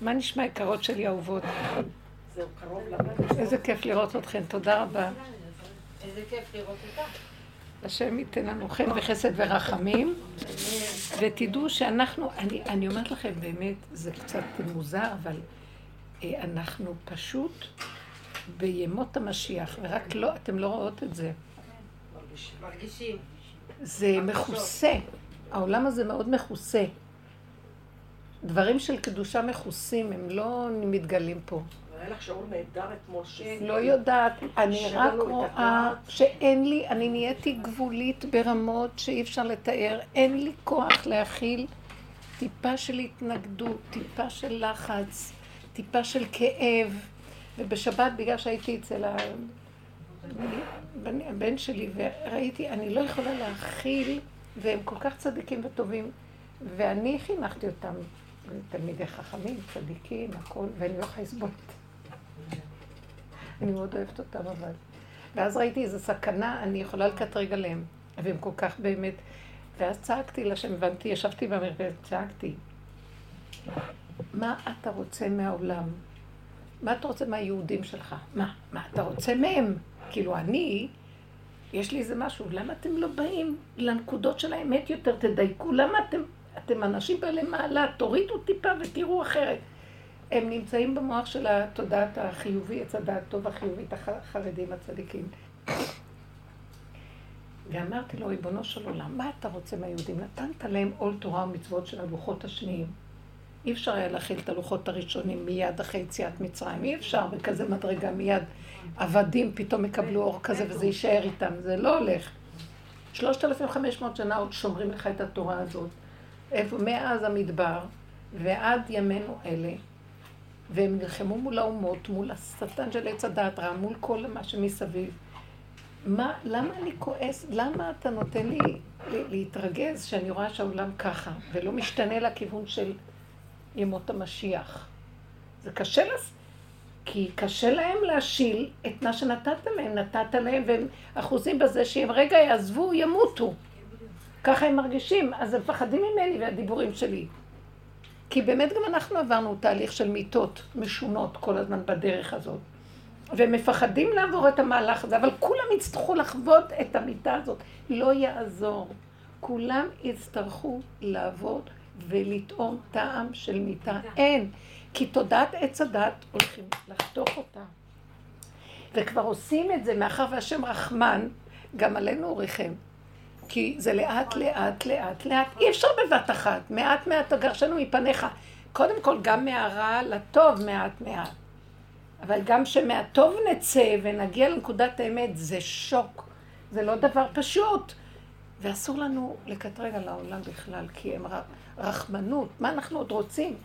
מה נשמע יקרות שלי אהובות? איזה כיף לראות אתכן, תודה רבה. איזה כיף לראות אותך. השם ייתן לנו חן וחסד ורחמים, ותדעו שאנחנו, אני, אני אומרת לכם באמת, זה קצת מוזר, אבל אה, אנחנו פשוט בימות המשיח, ורק לא, אתם לא רואות את זה. מרגישים. זה מכוסה, העולם הזה מאוד מכוסה. דברים של קדושה מכוסים, הם לא מתגלים פה. היה לך שיעור נהדר אתמול. לא יודעת, אני רק רואה. שאין לי, אני נהייתי גבולית ברמות שאי אפשר לתאר, אין לי כוח להכיל טיפה של התנגדות, טיפה של לחץ, טיפה של כאב. ובשבת, בגלל שהייתי אצל הבן שלי, וראיתי, אני לא יכולה להכיל, והם כל כך צדיקים וטובים, ואני חינכתי אותם, תלמידי חכמים, צדיקים, הכל, ואני לא יכולה לסבול את זה. אני מאוד אוהבת אותם אבל. ואז ראיתי איזו סכנה, אני יכולה לקטרג עליהם, והם כל כך באמת... ואז צעקתי לשם, הבנתי, ישבתי במרפסת, צעקתי, מה אתה רוצה מהעולם? מה אתה רוצה מהיהודים שלך? מה? מה אתה רוצה מהם? כאילו אני, יש לי איזה משהו, למה אתם לא באים לנקודות של האמת יותר? תדייקו, למה אתם, אתם אנשים בעלי מעלה, תורידו טיפה ותראו אחרת. הם נמצאים במוח של התודעת החיובי, עץ הדעת טוב החיובית, החרדים הצדיקים. ואמרתי לו, ריבונו של עולם, מה אתה רוצה מהיהודים? נתנת להם עול תורה ומצוות של הלוחות השניים. אי אפשר היה להכיל את הלוחות הראשונים מיד אחרי יציאת מצרים. אי אפשר בכזה מדרגה מיד. עבדים פתאום יקבלו אור כזה וזה יישאר איתם. זה לא הולך. 3,500 שנה עוד שומרים לך את התורה הזאת. איפה? מאז המדבר ועד ימינו אלה. והם נלחמו מול האומות, מול השטן של עץ הדעת רע, מול כל מה שמסביב. מה, למה אני כועס? למה אתה נותן לי להתרגז שאני רואה שהעולם ככה, ולא משתנה לכיוון של ימות המשיח? זה קשה לס... כי קשה להם להשיל את מה שנתת להם, נתת להם, והם אחוזים בזה שאם רגע יעזבו, ימותו. ככה הם מרגישים, אז הם מפחדים ממני והדיבורים שלי. כי באמת גם אנחנו עברנו תהליך של מיטות משונות כל הזמן בדרך הזאת. והם מפחדים לעבור את המהלך הזה, אבל כולם יצטרכו לחוות את המיטה הזאת. לא יעזור. כולם יצטרכו לעבוד ולטעום טעם של מיטה. אין. כי תודעת עץ הדת הולכים לחתוך אותה. וכבר עושים את זה, מאחר והשם רחמן, גם עלינו הוא ריחם. כי זה לאט, לאט, לאט, לאט. אי אפשר בבת אחת. מעט מעט תגרשנו מפניך. קודם כל, גם מהרע לטוב מעט מעט. אבל גם שמהטוב נצא ונגיע לנקודת האמת, זה שוק. זה לא דבר פשוט. ואסור לנו לקטרג על העולם בכלל, כי הם רחמנות. מה אנחנו עוד רוצים?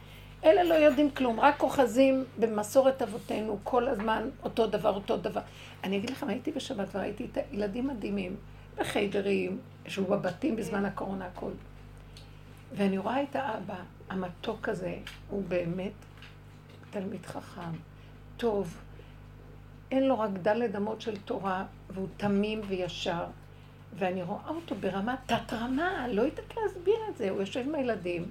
אלה לא יודעים כלום, רק אוחזים במסורת אבותינו כל הזמן אותו דבר, אותו דבר. אני אגיד לכם, הייתי בשבת וראיתי את הילדים מדהימים, בחיידרים, ישבו בבתים בזמן הקורונה הכל. ואני רואה את האבא, המתוק הזה, הוא באמת תלמיד חכם, טוב. אין לו רק דלת אמות של תורה, והוא תמים וישר. ואני רואה אותו ברמה תת-רמה, לא יודעת להסביר את זה. הוא יושב עם הילדים,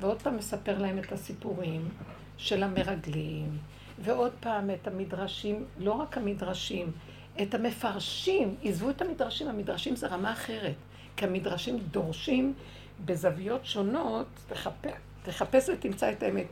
ועוד פעם מספר להם את הסיפורים של המרגלים, ועוד פעם את המדרשים, לא רק המדרשים, את המפרשים. עזבו את המדרשים, המדרשים זה רמה אחרת. כי המדרשים דורשים בזוויות שונות, תחפש, תחפש ותמצא את האמת.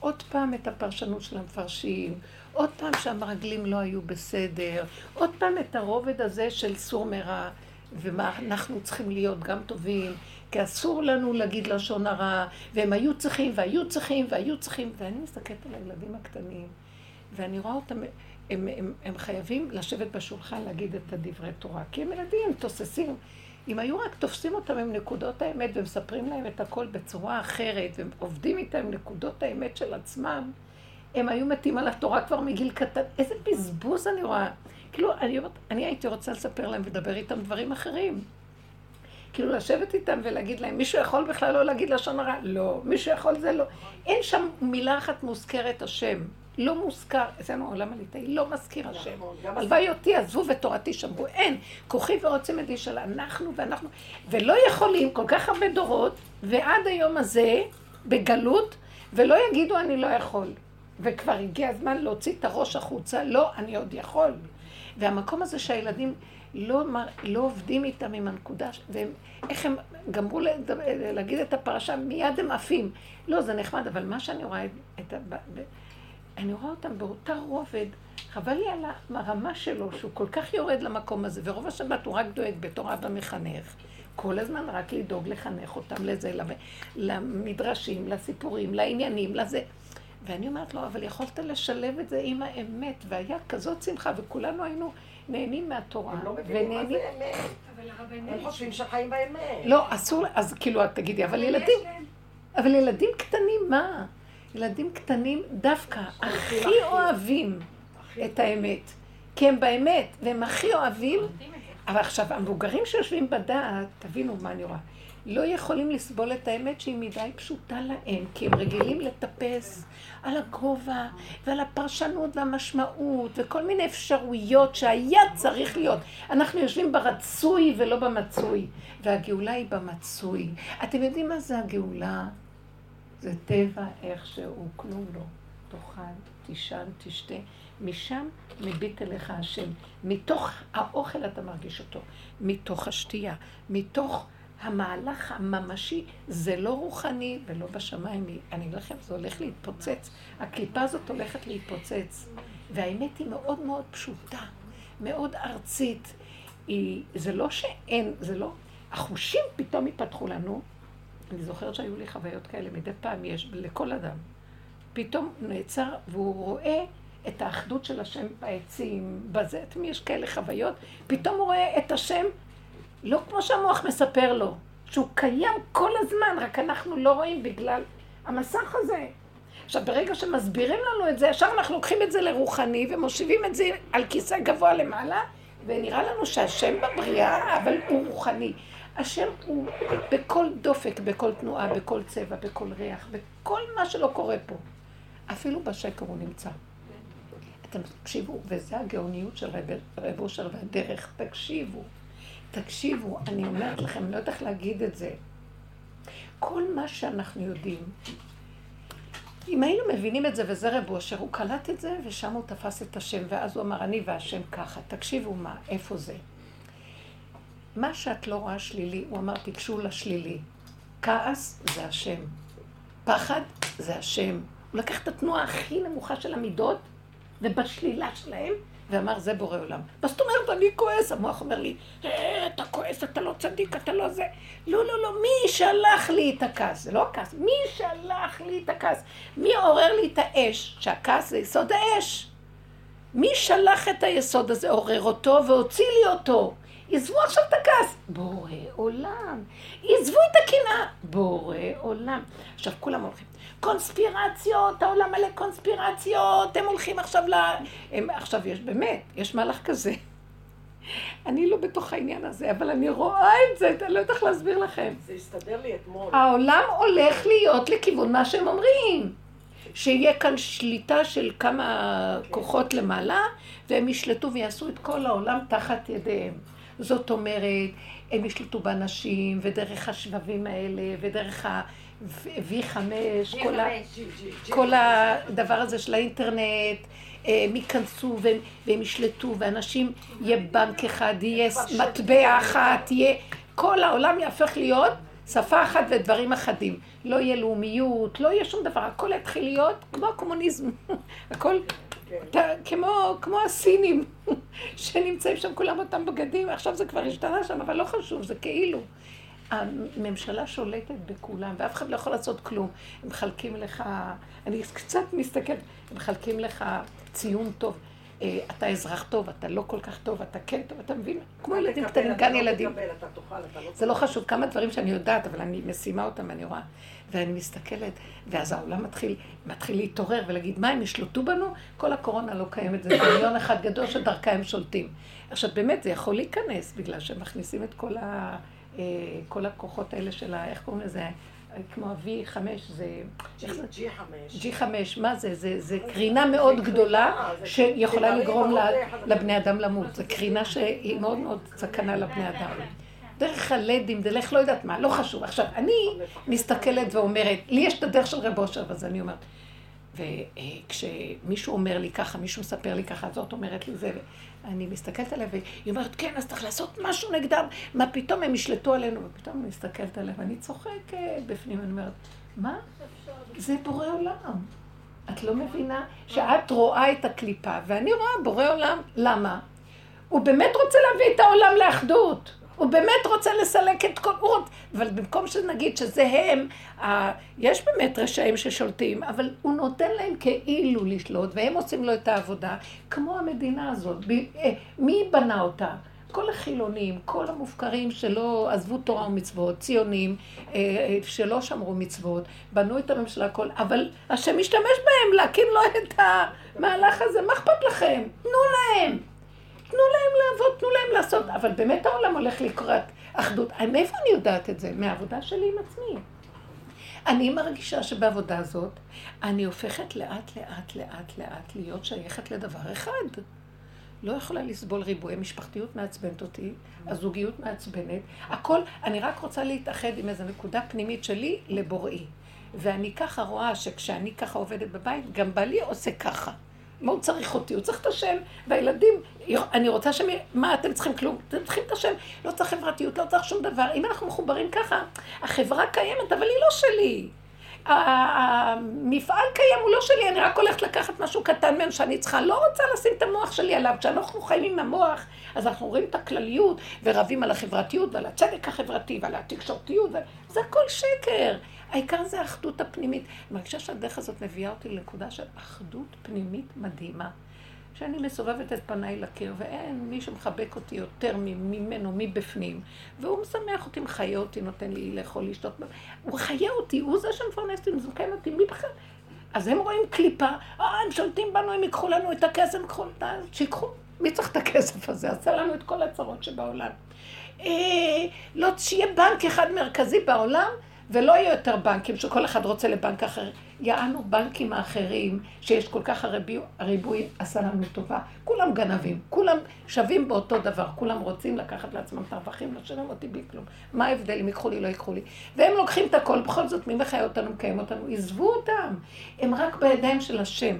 עוד פעם את הפרשנות של המפרשים, עוד פעם שהמרגלים לא היו בסדר, עוד פעם את הרובד הזה של סור מרע, ומה אנחנו צריכים להיות גם טובים, כי אסור לנו להגיד לשון הרע, והם היו צריכים, והיו צריכים, והיו צריכים, ואני מסתכלת על הילדים הקטנים, ואני רואה אותם, הם, הם, הם חייבים לשבת בשולחן להגיד את הדברי תורה, כי הם ילדים, הם תוססים. אם היו רק תופסים אותם עם נקודות האמת ומספרים להם את הכל בצורה אחרת, והם עובדים איתם עם נקודות האמת של עצמם, הם היו מתים על התורה כבר מגיל קטן. איזה בזבוז אני רואה. כאילו, אני, אני הייתי רוצה לספר להם ולדבר איתם דברים אחרים. כאילו, לשבת איתם ולהגיד להם, מישהו יכול בכלל לא להגיד לשון הרע? לא. מישהו יכול זה לא. אין שם מילה אחת מוזכרת השם. לא מוזכר, אצלנו העולם הליטאי לא מזכיר השם. הלוואי אותי עזבו ותורתי שמרו. אין. כוחי ורוצים את איש אנחנו ואנחנו. ולא יכולים כל כך הרבה דורות, ועד היום הזה, בגלות, ולא יגידו אני לא יכול. וכבר הגיע הזמן להוציא את הראש החוצה, לא, אני עוד יכול. והמקום הזה שהילדים לא, לא עובדים איתם עם הנקודה, ואיך הם גמרו להגיד את הפרשה, מיד הם עפים. לא, זה נחמד, אבל מה שאני רואה, את ה... אני רואה אותם באותה רובד, חבל לי על הרמה שלו, שהוא כל כך יורד למקום הזה, ורוב השבת הוא רק דואג בתור אבא מחנך. כל הזמן רק לדאוג לחנך אותם לזה, למדרשים, לסיפורים, לעניינים, לזה. ואני אומרת לו, אבל יכולת לשלב את זה עם האמת, והיה כזאת שמחה, וכולנו היינו נהנים מהתורה. הם לא מבינים מה זה אמת. הם חושבים שחיים באמת. לא, אסור, אז כאילו, את תגידי, אבל ילדים, אבל ילדים קטנים, מה? ילדים קטנים דווקא הכי אוהבים את האמת. כי הם באמת, והם הכי אוהבים, אבל עכשיו, המבוגרים שיושבים בדעת, תבינו מה אני רואה. לא יכולים לסבול את האמת שהיא מדי פשוטה להם, כי הם רגילים לטפס על הגובה ועל הפרשנות והמשמעות וכל מיני אפשרויות שהיה צריך להיות. אנחנו יושבים ברצוי ולא במצוי, והגאולה היא במצוי. אתם יודעים מה זה הגאולה? זה טבע איכשהו, כלום לא. תאכל, תישן, תשתה. משם מביט אליך השם. מתוך האוכל אתה מרגיש אותו. מתוך השתייה. מתוך... המהלך הממשי זה לא רוחני ולא בשמיים. אני אגיד לכם, זה הולך להתפוצץ. הקליפה הזאת הולכת להתפוצץ. והאמת היא מאוד מאוד פשוטה, מאוד ארצית. היא, זה לא שאין, זה לא... החושים פתאום יפתחו לנו. אני זוכרת שהיו לי חוויות כאלה, מדי פעם יש לכל אדם. פתאום נעצר והוא רואה את האחדות של השם בעצים, בזה, אתם יש כאלה חוויות, פתאום הוא רואה את השם לא כמו שהמוח מספר לו, שהוא קיים כל הזמן, רק אנחנו לא רואים בגלל המסך הזה. עכשיו, ברגע שמסבירים לנו את זה, ישר אנחנו לוקחים את זה לרוחני ומושיבים את זה על כיסא גבוה למעלה, ונראה לנו שהשם בבריאה, אבל הוא רוחני. השם הוא בכל דופק, בכל תנועה, בכל צבע, בכל ריח, בכל מה שלא קורה פה. אפילו בשקר הוא נמצא. אתם תקשיבו, וזה הגאוניות של רב אושר והדרך, תקשיבו. תקשיבו, אני אומרת לכם, אני לא יודעת איך להגיד את זה. כל מה שאנחנו יודעים, אם היינו מבינים את זה, וזה רבו אשר הוא קלט את זה, ושם הוא תפס את השם, ואז הוא אמר, אני והשם ככה. תקשיבו מה, איפה זה? מה שאת לא רואה שלילי, הוא אמר, תיגשו לשלילי. כעס זה השם. פחד זה השם. הוא לקח את התנועה הכי נמוכה של המידות, ובשלילה שלהם, ואמר, זה בורא עולם. מה זאת אומרת, אני כועס? המוח אומר לי, אה, אתה כועס, אתה לא צדיק, אתה לא זה. לא, לא, לא, מי שלח לי את הכעס? זה לא הכעס, מי שלח לי את הכעס? מי עורר לי את האש? שהכעס זה יסוד האש. מי שלח את היסוד הזה, עורר אותו והוציא לי אותו? עזבו עכשיו את הכעס, בורא עולם. עזבו את הקנאה, בורא עולם. עכשיו כולם הולכים. קונספירציות, העולם מלא קונספירציות, הם הולכים עכשיו ל... הם, עכשיו יש באמת, יש מהלך כזה. אני לא בתוך העניין הזה, אבל אני רואה את זה, אני לא יודעת איך להסביר לכם. זה הסתדר לי אתמול. העולם הולך להיות לכיוון מה שהם אומרים. שיהיה כאן שליטה של כמה כוחות למעלה, והם ישלטו ויעשו את כל העולם תחת ידיהם. זאת אומרת, הם ישלטו באנשים, ודרך השבבים האלה, ודרך ה... V5, כל, ה, כל הדבר הזה של האינטרנט, הם ייכנסו והם, והם ישלטו, ואנשים, יהיה בנק אחד, יהיה מטבע אחת, יהיה... כל העולם יהפך להיות שפה אחת ודברים אחדים. לא יהיה לאומיות, לא יהיה שום דבר, הכל יתחיל להיות כמו הקומוניזם. הכל כן. כמו, כמו הסינים, שנמצאים שם כולם אותם בגדים, עכשיו זה כבר השתנה שם, אבל לא חשוב, זה כאילו. הממשלה שולטת בכולם, ואף אחד לא יכול לעשות כלום. הם מחלקים לך, אני קצת מסתכלת, הם מחלקים לך ציון טוב. אה, אתה אזרח טוב, אתה לא כל כך טוב, אתה כן טוב, אתה מבין? כמו ילדים קטנים, גן לא ילדים. לא זה לא חשוב, כמה דברים שאני יודעת, אבל אני משימה אותם, אני רואה. ואני מסתכלת, ואז העולם מתחיל, מתחיל להתעורר ולהגיד, מה, הם ישלטו בנו? כל הקורונה לא קיימת, זה דמיון אחד גדול שדרכה הם שולטים. עכשיו, באמת, זה יכול להיכנס, בגלל שהם מכניסים את כל ה... אה, כל הכוחות האלה של ה... איך קוראים לזה? כמו ה-V5 זה... G5. G5, מה זה? זה, זה קרינה מאוד גדולה שיכולה לגרום לבני אדם למות. זו קרינה שהיא מאוד מאוד סכנה לבני אדם. דרך הלדים, דרך לא יודעת מה, לא חשוב. עכשיו, אני מסתכלת ואומרת, לי יש את הדרך של רב אושר, אז אני אומרת, וכשמישהו אומר לי ככה, מישהו מספר לי ככה, זאת אומרת לי זה, אני מסתכלת עליה, והיא אומרת, כן, אז צריך לעשות משהו נגדם, מה פתאום הם ישלטו עלינו, ופתאום אני מסתכלת עליה, ואני צוחקת בפנים, אני אומרת, מה? זה בורא עולם. את לא מבינה שאת רואה את הקליפה, ואני רואה בורא עולם, למה? הוא באמת רוצה להביא את העולם לאחדות. הוא באמת רוצה לסלק את כל... הוא אבל במקום שנגיד שזה הם, ה... יש באמת רשעים ששולטים, אבל הוא נותן להם כאילו לשלוט, והם עושים לו את העבודה, כמו המדינה הזאת. ב... אה, מי בנה אותה? כל החילונים, כל המופקרים שלא עזבו תורה ומצוות, ציונים, אה, אה, שלא שמרו מצוות, בנו את הממשלה, כל... אבל השם משתמש בהם להקים לו את המהלך הזה, מה אכפת לכם? תנו להם. תנו להם לעבוד, תנו להם לעשות, אבל באמת העולם הולך לקראת אחדות. מאיפה אני יודעת את זה? מהעבודה שלי עם עצמי. אני מרגישה שבעבודה הזאת אני הופכת לאט לאט לאט לאט להיות שייכת לדבר אחד. לא יכולה לסבול ריבוי, המשפחתיות מעצבנת אותי, הזוגיות מעצבנת, הכל, אני רק רוצה להתאחד עם איזו נקודה פנימית שלי לבוראי. ואני ככה רואה שכשאני ככה עובדת בבית, גם בעלי עושה ככה. מה הוא צריך אותי? הוא צריך את השם, והילדים, אני רוצה שהם, מה אתם צריכים כלום? אתם צריכים את השם, לא צריך חברתיות, לא צריך שום דבר. אם אנחנו מחוברים ככה, החברה קיימת, אבל היא לא שלי. המפעל קיים, הוא לא שלי, אני רק הולכת לקחת משהו קטן מהם שאני צריכה, לא רוצה לשים את המוח שלי עליו. כשאנחנו חיים עם המוח, אז אנחנו רואים את הכלליות, ורבים על החברתיות, ועל הצדק החברתי, ועל התקשורתיות, זה הכל שקר. העיקר זה האחדות הפנימית. אני מרגישה שהדרך הזאת מביאה אותי לנקודה של אחדות פנימית מדהימה. שאני מסובבת את פניי לקיר, ואין מי שמחבק אותי יותר ממנו, מבפנים. והוא משמח אותי, מחיה אותי, נותן לי לאכול, לשתות. הוא חיה אותי, הוא זה שמפרנס אותי, מזוכן אותי, מי בכלל? אז הם רואים קליפה, אה, הם שולטים בנו, הם ייקחו לנו את הכסף, הם ייקחו, שיקחו. מי צריך את הכסף הזה? עשה לנו את כל הצרות שבעולם. אה, לא, שיהיה בנק אחד מרכזי בעולם, ולא יהיו יותר בנקים שכל אחד רוצה לבנק אחר. יענו בנקים האחרים, שיש כל כך הריבוי, הריבוי עשה לנו טובה. כולם גנבים, כולם שווים באותו דבר, כולם רוצים לקחת לעצמם את הרווחים, לא שלם אותי בלי כלום. מה ההבדל אם ייקחו לי, לא ייקחו לי? והם לוקחים את הכל, בכל זאת, מי מחיה אותנו, מקיים אותנו? עזבו אותם. הם רק בידיים של השם.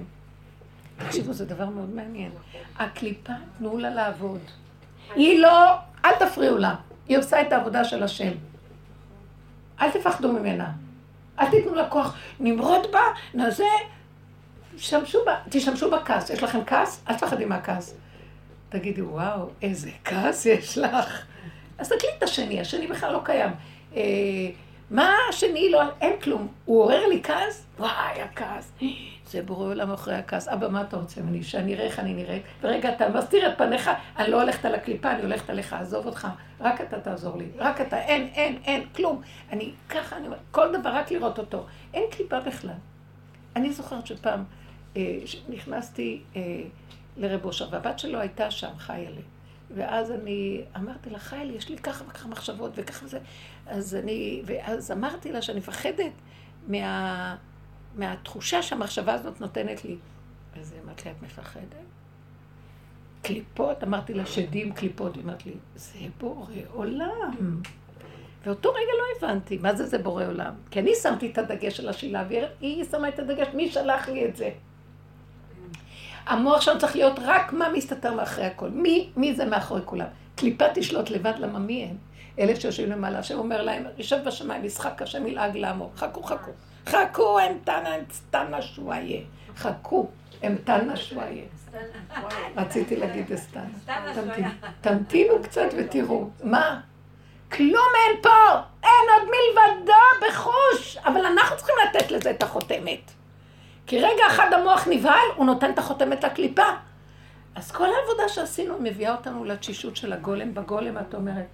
תקשיבו, זה דבר מאוד מעניין. הקליפה, תנו לה לעבוד. היא לא, אל תפריעו לה. היא עושה את העבודה של השם. אל תפחדו ממנה. אל תיתנו לה כוח. נמרוד בה, נזה, תשתמשו תשתמשו בכעס. יש לכם כעס? אל תפחדי מהכעס. תגידי, וואו, איזה כעס יש לך. אז תקליט את השני, השני בכלל לא קיים. אה, מה השני לא, אין כלום. הוא עורר לי כעס? וואי, הכעס. זה בורא עולם אחרי הכעס. אבא, מה אתה רוצה ממני? שאני אראה איך אני נראית? ורגע, אתה מסתיר את פניך, אני לא הולכת על הקליפה, אני הולכת עליך, עזוב אותך. רק אתה תעזור לי. רק אתה, אין, אין, אין, כלום. אני, ככה, אני אומרת, כל דבר, רק לראות אותו. אין קליפה בכלל. אני זוכרת שפעם אה, נכנסתי אה, לרב אושר, והבת שלו הייתה שם, חיה לי. ואז אני אמרתי לה, חייל, יש לי ככה וככה מחשבות וככה זה. אז אני, ואז אמרתי לה שאני מפחדת מה... מהתחושה שהמחשבה הזאת נותנת לי. אז היא אמרת לי, את מפחדת? קליפות, אמרתי לה, שדים קליפות, היא אמרת לי, זה בורא עולם. ואותו רגע לא הבנתי, מה זה זה בורא עולם? כי אני שמתי את הדגש של השאלה, והיא שמה את הדגש, מי שלח לי את זה? המוח שלנו צריך להיות רק מה מסתתר מאחורי הכל. מי, מי זה מאחורי כולם? קליפה תשלוט לבד, למה מי הם? אלה שיושבים למעלה, השם אומר להם, יושב בשמיים, ישחק השם ילעג לעמו. חכו, חכו. חכו, אמתנה, אמתנה שוואיה. חכו, אמתנה שוואיה. רציתי להגיד אסתנה. תמתינו קצת ותראו. מה? כלום אין פה! אין עוד מלבדו בחוש! אבל אנחנו צריכים לתת לזה את החותמת. כי רגע אחד המוח נבהל, הוא נותן את החותמת לקליפה. אז כל העבודה שעשינו מביאה אותנו לתשישות של הגולם. בגולם את אומרת,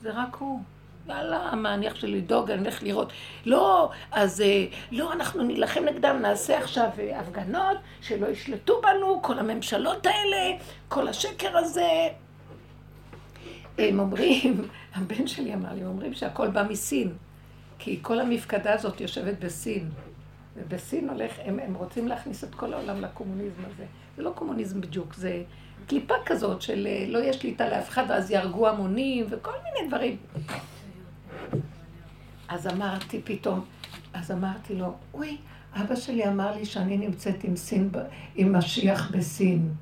זה רק הוא. יאללה, אני עכשיו לדאוג, אני הולך לראות. לא, אז אה, לא, אנחנו נילחם נגדם, נעשה עכשיו אה, הפגנות, שלא ישלטו בנו, כל הממשלות האלה, כל השקר הזה. הם אומרים, הבן שלי אמר לי, הם אומרים שהכל בא מסין, כי כל המפקדה הזאת יושבת בסין. ובסין הולך, הם, הם רוצים להכניס את כל העולם לקומוניזם הזה. זה לא קומוניזם בדיוק, זה קליפה כזאת של אה, לא יש שליטה לאף אחד, אז יהרגו המונים וכל מיני דברים. אז אמרתי פתאום, אז אמרתי לו, אוי, אבא שלי אמר לי שאני נמצאת עם סין, עם משיח בסין.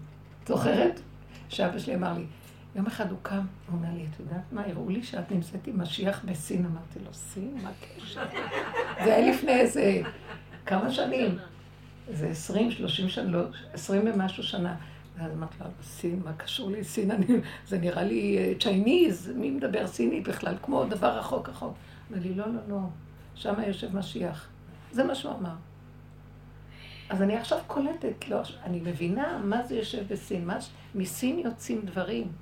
זוכרת? שאבא שלי אמר לי, יום אחד הוא קם, הוא אומר לי, את יודעת מה, הראו לי שאת נמצאת עם משיח בסין. אמרתי לו, סין? מה הקשר? זה היה לפני איזה כמה שנים. זה עשרים, שלושים שנה, לא, עשרים ומשהו שנה. ואז אמרתי לו, סין, מה קשור לי סין? אני, זה נראה לי צ'ייניז, מי מדבר סינית בכלל? כמו דבר רחוק רחוק. אמר לי, לא, לא, לא, שם יושב משיח. זה מה שהוא אמר. אז אני עכשיו קולטת, לא, אני מבינה מה זה יושב בסין, מה, מסין יוצאים דברים.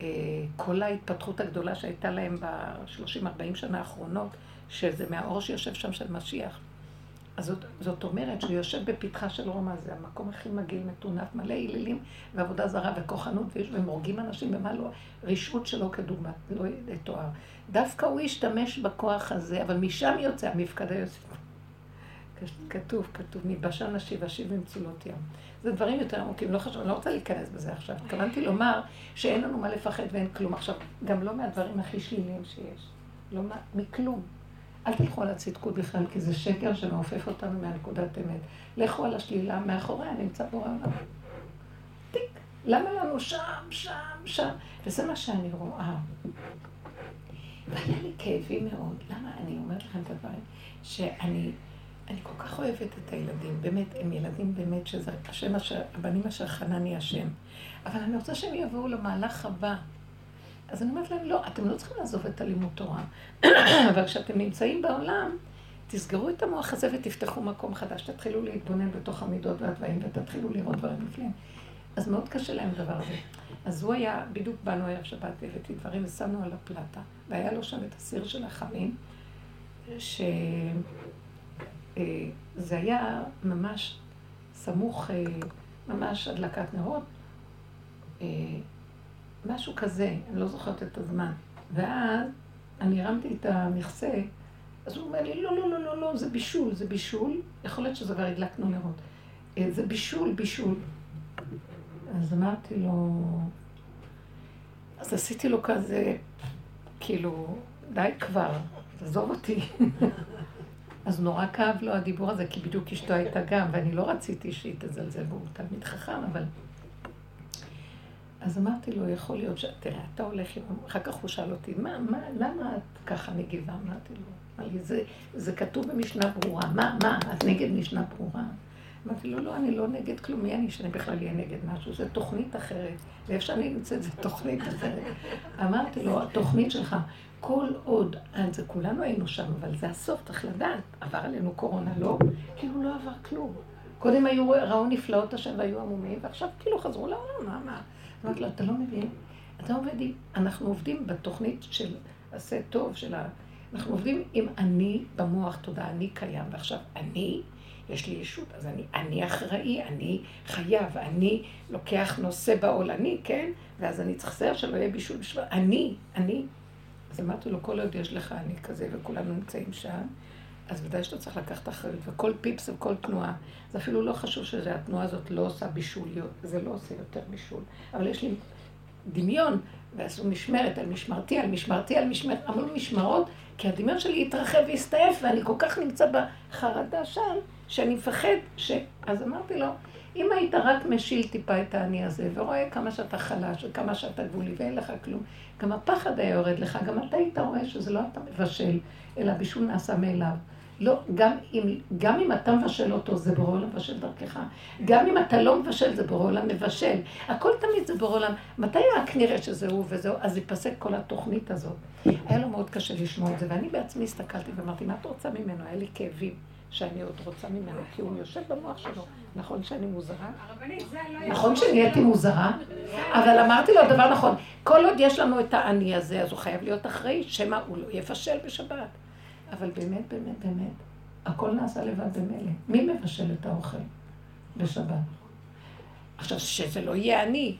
אה, כל ההתפתחות הגדולה שהייתה להם ב-30-40 שנה האחרונות, שזה מהאור שיושב שם של משיח. אז זאת, זאת אומרת שהוא יושב בפתחה של רומא, זה המקום הכי מגעיל, מטונף, מלא הילילים ועבודה זרה וכוחנות, והם הורגים אנשים במה לא, רשעות שלא כדוגמת, לא יתואר. דווקא הוא השתמש בכוח הזה, אבל משם יוצא המפקד היוסף. כתוב, כתוב, מבשן נשיב אשיב מצולות ים. זה דברים יותר עמוקים, לא חשוב, אני לא רוצה להיכנס בזה עכשיו. התכוונתי לומר שאין לנו מה לפחד ואין כלום. עכשיו, גם לא מהדברים הכי שליליים שיש. לא מה, מכלום. אל תלכו על הצדקות בכלל, כי זה שקר שמעופף אותנו מהנקודת אמת. לכו על השלילה, מאחוריה נמצא בורא עולם. טיק. למה לנו שם, שם, שם? וזה מה שאני רואה. והיה לי כאבים מאוד. למה אני אומרת לכם את הדברים? שאני אני כל כך אוהבת את הילדים, באמת, הם ילדים באמת שזה השם אשר, הבנים אשר חנני השם. אבל אני רוצה שהם יבואו למהלך הבא. אז אני אומרת להם, לא, אתם לא צריכים לעזוב את הלימוד תורה. אבל כשאתם נמצאים בעולם, תסגרו את המוח הזה ותפתחו מקום חדש, תתחילו להתבונן בתוך המידות והדברים ותתחילו לראות דברים נפלאים. אז מאוד קשה להם הדבר הזה. אז הוא היה, בדיוק באנו ערב שבת והבאתי דברים ושמנו על הפלטה, והיה לו שם את הסיר של החמים, ש... אה, היה ממש סמוך, אה, ממש הדלקת נרות, אה, משהו כזה, אני לא זוכרת את הזמן. ואז אני הרמתי את המכסה, אז הוא אומר לי, לא, לא, לא, לא, לא, זה בישול, זה בישול. יכול להיות שזה כבר הדלקנו נרות. זה בישול, בישול. אז אמרתי לו, אז עשיתי לו כזה, כאילו, די כבר, תעזוב אותי. אז נורא כאב לו הדיבור הזה, כי בדיוק אשתו הייתה גם, ואני לא רציתי שהיא תזלזל בו, הוא תלמיד חכם, אבל... אז אמרתי לו, יכול להיות ש... תראה, אתה הולך עם... אחר כך הוא שאל אותי, מה, מה, למה את ככה מגיבה? אמרתי לו, זה, זה כתוב במשנה ברורה. מה, מה, את נגד משנה ברורה? אמרתי לו, לא, אני לא נגד כלום, מי אני שאני בכלל אהיה נגד משהו? זו תוכנית אחרת. ואיפה שאני נמצאת, זו תוכנית אחרת. אמרתי לו, התוכנית שלך, כל עוד, אז זה כולנו היינו שם, אבל זה הסוף, צריך לדעת. עבר עלינו קורונה, לא? כאילו לא עבר כלום. קודם היו, ראו נפלאות השם והיו עמומים, ועכשיו כאילו חזרו לעולם, מה, מה? אמרתי לו, אתה לא מבין? אתה עובד עם, אנחנו עובדים בתוכנית של עשה טוב, של ה... אנחנו עובדים עם אני במוח, תודה, אני קיים, ועכשיו אני, יש לי ישות, אז אני, אני אחראי, אני חייב, אני לוקח נושא בעול, אני, כן? ואז אני צריך לצייר שלא יהיה בישול בשביל... אני, אני. אז אמרתי לו, כל עוד יש לך אני כזה וכולנו נמצאים שם, אז ודאי שאתה צריך לקחת אחריות, וכל פיפס וכל תנועה, זה אפילו לא חשוב שהתנועה הזאת לא עושה בישוליות, זה לא עושה יותר בישול, אבל יש לי דמיון, ועשו משמרת על משמרתי, על משמרתי, על משמרת, אמרו משמרות, כי הדמיון שלי התרחב והסתעף, ואני כל כך נמצא בחרדה שם, שאני מפחד ש... אז אמרתי לו, אם היית רק משיל טיפה את האני הזה, ורואה כמה שאתה חלש, וכמה שאתה גבולי, ואין לך כלום, גם הפחד היה יורד לך, גם אתה היית רואה שזה לא אתה מבשל, אלא בישול נעשה מאליו. לא, גם אם, גם אם אתה מבשל אותו, זה בורא עולם מבשל דרכך. גם אם אתה לא מבשל, זה בורא עולם מבשל. הכל תמיד זה בורא עולם. מתי רק נראה שזה הוא וזהו, אז ייפסק כל התוכנית הזאת. היה לו מאוד קשה לשמוע את זה, ואני בעצמי הסתכלתי ואמרתי, מה את רוצה ממנו? היה לי כאבים. שאני עוד רוצה ממנו, כי הוא יושב במוח שלו. נכון שאני מוזרה? לא נכון שנהייתי מוזרה? אבל אמרתי לו דבר נכון, כל עוד יש לנו את האני הזה, אז הוא חייב להיות אחראי, שמא הוא לא יבשל בשבת. אבל באמת, באמת, באמת, הכל נעשה לבד במילא. מי מבשל את האוכל בשבת? עכשיו, שזה לא יהיה אני.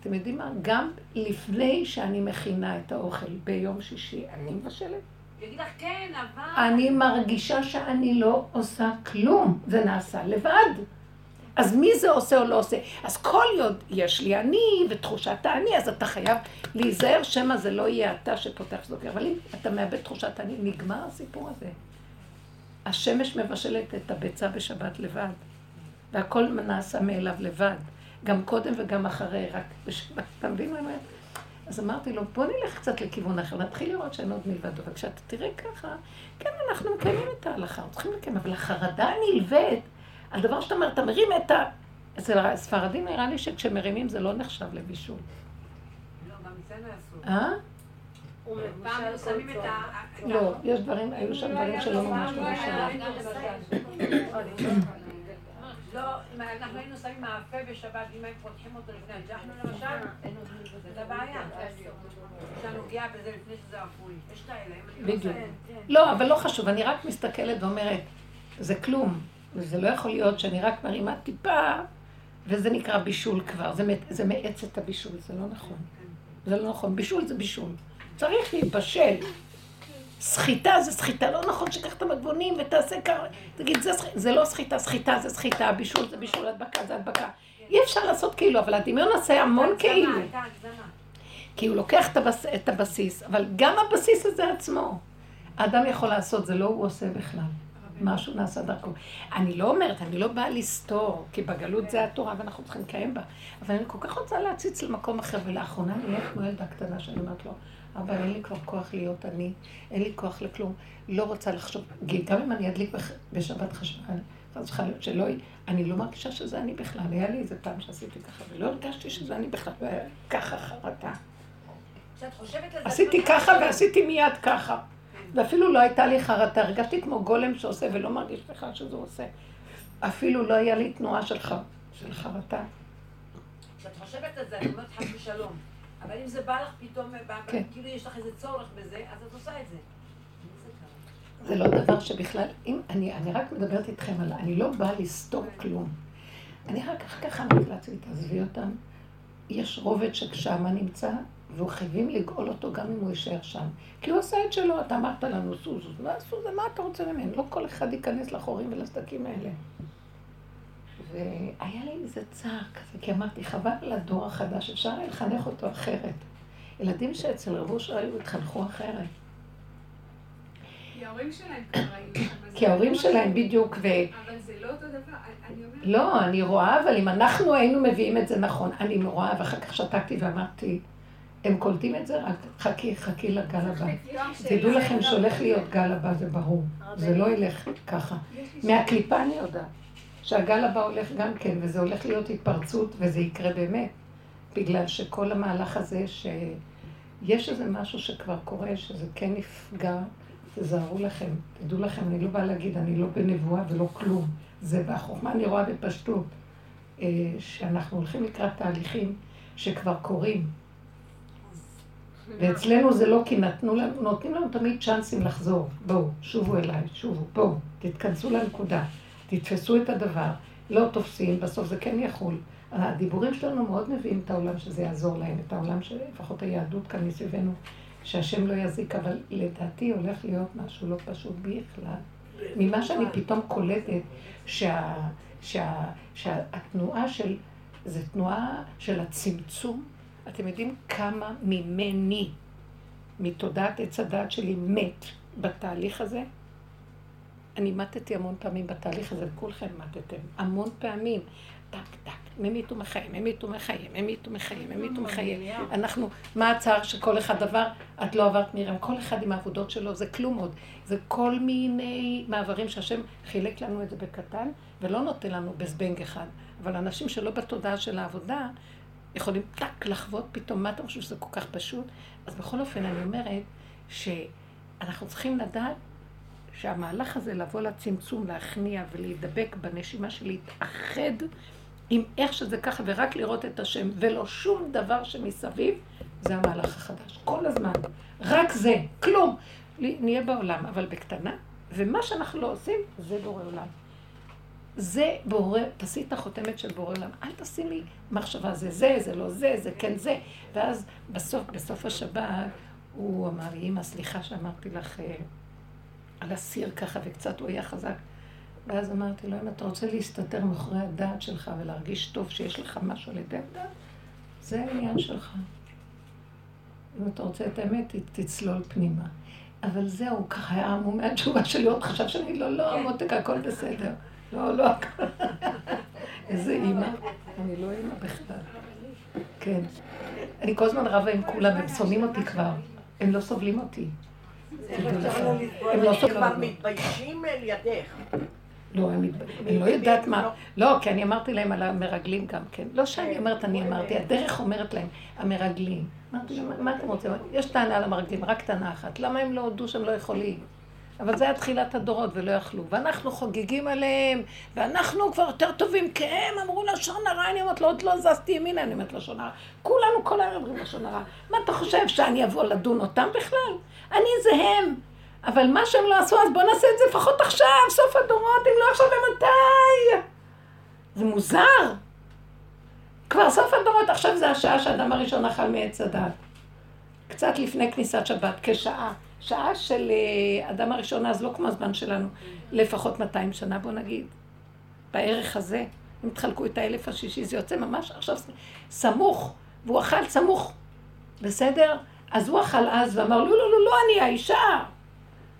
אתם יודעים מה? גם לפני שאני מכינה את האוכל ביום שישי, אני מבשלת. יגיד לך כן, אבל... אני מרגישה שאני לא עושה כלום, זה נעשה לבד. אז מי זה עושה או לא עושה? אז כל יוד יש לי אני ותחושת האני, אז אתה חייב להיזהר שמא זה לא יהיה אתה שפותח סוגר. אבל אם אתה מאבד תחושת האני, נגמר הסיפור הזה. השמש מבשלת את הביצה בשבת לבד, והכל נעשה מאליו לבד. גם קודם וגם אחרי, רק בשבת. אתה מבין מה אני אומרת? אז אמרתי לו, בוא נלך קצת לכיוון אחר, נתחיל לראות שאין עוד מלבדו. וכשאתה תראה ככה, כן, אנחנו מקיימים את ההלכה, אנחנו צריכים לקיים, אבל החרדה נלווית על דבר שאתה אומר, אתה מרים את ה... אצל הספרדים נראה לי שכשמרימים זה לא נחשב לבישול. לא, גם אצלנו אסור. אה? פעם שמים את ה... לא, יש דברים, היו שם דברים שלא ממש מבושלים. לא, אם אנחנו היינו שמים מאפה בשבת, אם היינו פותחים אותו לפני הג'חנו למשל, זה הבעיה. יש לנו פגיעה בזה לפני שזה אפוי. יש כאלה, בדיוק. לא, אבל לא חשוב, אני רק מסתכלת ואומרת, זה כלום. וזה לא יכול להיות שאני רק מרימה טיפה, וזה נקרא בישול כבר. זה מאץ את הבישול, זה לא נכון. זה לא נכון. בישול זה בישול. צריך להתבשל. סחיטה זה סחיטה, לא נכון שתיקח את המגבונים ותעשה ככה, תגיד, זה, זה לא סחיטה, סחיטה זה סחיטה, בישול זה בישול, הדבקה זה הדבקה. אי אפשר לעשות כאילו, אבל הדמיון עושה המון כאילו. כי הוא לוקח את, הבס, את הבסיס, אבל גם הבסיס הזה עצמו, האדם יכול לעשות, זה לא הוא עושה בכלל. משהו נעשה דרכו. אני לא אומרת, אני לא באה לסתור, כי בגלות זה התורה ואנחנו צריכים לקיים בה. אבל אני כל כך רוצה להציץ למקום אחר, ולאחרונה אני נהיית כמו ילדה קטנה שאני אומרת לו, אבל אין לי כבר כוח להיות אני, אין לי כוח לכלום, לא רוצה לחשוב, גם אם אני אדליק בשבת חשמל, חייב להיות שלא, אני לא מרגישה שזה אני בכלל, היה לי איזה פעם שעשיתי ככה, ולא הרגשתי שזה אני בכלל, והיה ככה חרטה. עשיתי ככה ועשיתי מיד ככה. ואפילו לא הייתה לי חרטה, הרגשתי כמו גולם שעושה ולא מרגיש בכלל שזה עושה. אפילו לא היה לי תנועה של, ח... של חרטה. כשאת חושבת על זה, אני אומרת חס ושלום. אבל אם זה בא לך פתאום, כן. כאילו יש לך איזה צורך בזה, אז את עושה את זה. זה לא דבר שבכלל, אם אני, אני רק מדברת איתכם על, אני לא באה לסתור כלום. אני רק אמרתי לעצמי, תעזבי אותם. יש רובד שכשמה נמצא, והוא חייבים לגאול אותו גם אם הוא יישאר שם. כי הוא עשה את שלו, אתה אמרת לנו, סו, סו, מה עשו זה, מה אתה רוצה ממנו? לא כל אחד ייכנס לחורים ולסדקים האלה. והיה לי איזה צער כזה, כי אמרתי, חבל על הדור החדש, אפשר היה לחנך אותו אחרת. ילדים שאצל רב אושר היו התחנכו אחרת. כי ההורים שלהם כבר היו. כי ההורים לא שלהם בדיוק, ו... אבל זה לא אותו דבר, אני אומרת... לא, אני רואה, אבל אם אנחנו היינו מביאים את זה נכון, אני רואה, ואחר כך שתקתי ואמרתי, הם קולטים את זה, רק חכי, חכי לגל הבא. תדעו לכם שהולך להיות גל הבא, זה ברור. זה לא ילך ככה. מהקליפה אני יודעת. שהגל הבא הולך גם כן, וזה הולך להיות התפרצות, וזה יקרה באמת. בגלל שכל המהלך הזה, שיש איזה משהו שכבר קורה, שזה כן נפגע, תזהרו לכם, תדעו לכם, אני לא באה להגיד, אני לא בנבואה ולא כלום. זה, והחוכמה אני רואה בפשטות, אה, שאנחנו הולכים לקראת תהליכים שכבר קורים. ואצלנו זה לא כי נתנו לנו, נותנים לנו תמיד צ'אנסים לחזור. בואו, שובו אליי, שובו, בואו, תתכנסו לנקודה, תתפסו את הדבר. לא תופסים, בסוף זה כן יחול. הדיבורים שלנו מאוד מביאים את העולם שזה יעזור להם, את העולם שלפחות היהדות כאן מסביבנו, שהשם לא יזיק, אבל לדעתי הולך להיות משהו לא פשוט בכלל. ממה שאני פתאום קולטת, שה, שה, שהתנועה של, זה תנועה של הצמצום אתם יודעים כמה ממני, מתודעת עץ הדעת שלי, מת בתהליך הזה? אני מתתי המון פעמים בתהליך הזה, וכולכם מתתם, המון פעמים. טק, טק, ממית ומחיים, ממית ומחיים, ממית ומחיים, ממית ומחיים. אנחנו, מה הצער שכל אחד עבר? את לא עברת מרים, כל אחד עם העבודות שלו, זה כלום עוד. זה כל מיני מעברים שהשם חילק לנו את זה בקטן, ולא נותן לנו בזבנג אחד. אבל אנשים שלא בתודעה של העבודה, יכולים טאק לחוות פתאום, מה אתה חושב שזה כל כך פשוט? אז בכל אופן, אני אומרת שאנחנו צריכים לדעת שהמהלך הזה לבוא לצמצום, להכניע ולהידבק בנשימה של להתאחד עם איך שזה ככה, ורק לראות את השם, ולא שום דבר שמסביב, זה המהלך החדש. כל הזמן. רק זה, כלום. נהיה בעולם, אבל בקטנה, ומה שאנחנו לא עושים, זה בורא עולם. זה בורא, תעשי את החותמת של בורא עולם, אל תשימי מחשבה זה זה, זה לא זה, זה כן זה. ואז בסוף, בסוף השבת, הוא אמר לי, אמא, סליחה שאמרתי לך אה, על הסיר ככה, וקצת הוא היה חזק. ואז אמרתי לו, אם אתה רוצה להסתתר מאחורי הדעת שלך ולהרגיש טוב שיש לך משהו על ידי הדעת, זה העניין שלך. אם אתה רוצה את האמת, תצלול פנימה. אבל זהו, ככה היה עמום מהתשובה שלי, עוד חשב שאני לו, לא, כן. מותק, הכל בסדר. לא, לא, איזה אימא. אני לא אימא בכלל. כן. אני כל הזמן רבה עם כולם, הם שונאים אותי כבר. הם לא סובלים אותי. הם לא סובלים. הם מתביישים לידך. לא, אני לא יודעת מה. לא, כי אני אמרתי להם על המרגלים גם כן. לא שאני כן. אומרת, אני אמרתי, הדרך אומרת להם, המרגלים. אמרתי להם, מה אתם רוצים? יש טענה על המרגלים, רק טענה אחת. למה הם לא הודו שהם לא יכולים? אבל זה היה תחילת הדורות ולא יכלו. ואנחנו חוגגים עליהם, ואנחנו כבר יותר טובים, כי הם אמרו לשון הרע, אני אומרת לו, עוד לא זזתי ימינה, אני אומרת לשון הרע. כולנו כל הערב אומרים לשון הרע. מה אתה חושב, שאני אבוא לדון אותם בכלל? אני זה הם. אבל מה שהם לא עשו, אז בואו נעשה את זה לפחות עכשיו, סוף הדורות, אם לא עכשיו ומתי? זה מוזר. כבר סוף הדורות, עכשיו זה השעה שהאדם הראשון אכל מעץ הדת. קצת לפני כניסת שבת, כשעה. שעה של אה, אדם הראשון, אז לא כמו הזמן שלנו, לפחות 200 שנה, בוא נגיד. בערך הזה, אם תחלקו את האלף השישי, זה יוצא ממש עכשיו סמוך, והוא אכל סמוך, בסדר? אז הוא אכל אז ואמר, לא, לא, לא, לא, אני האישה.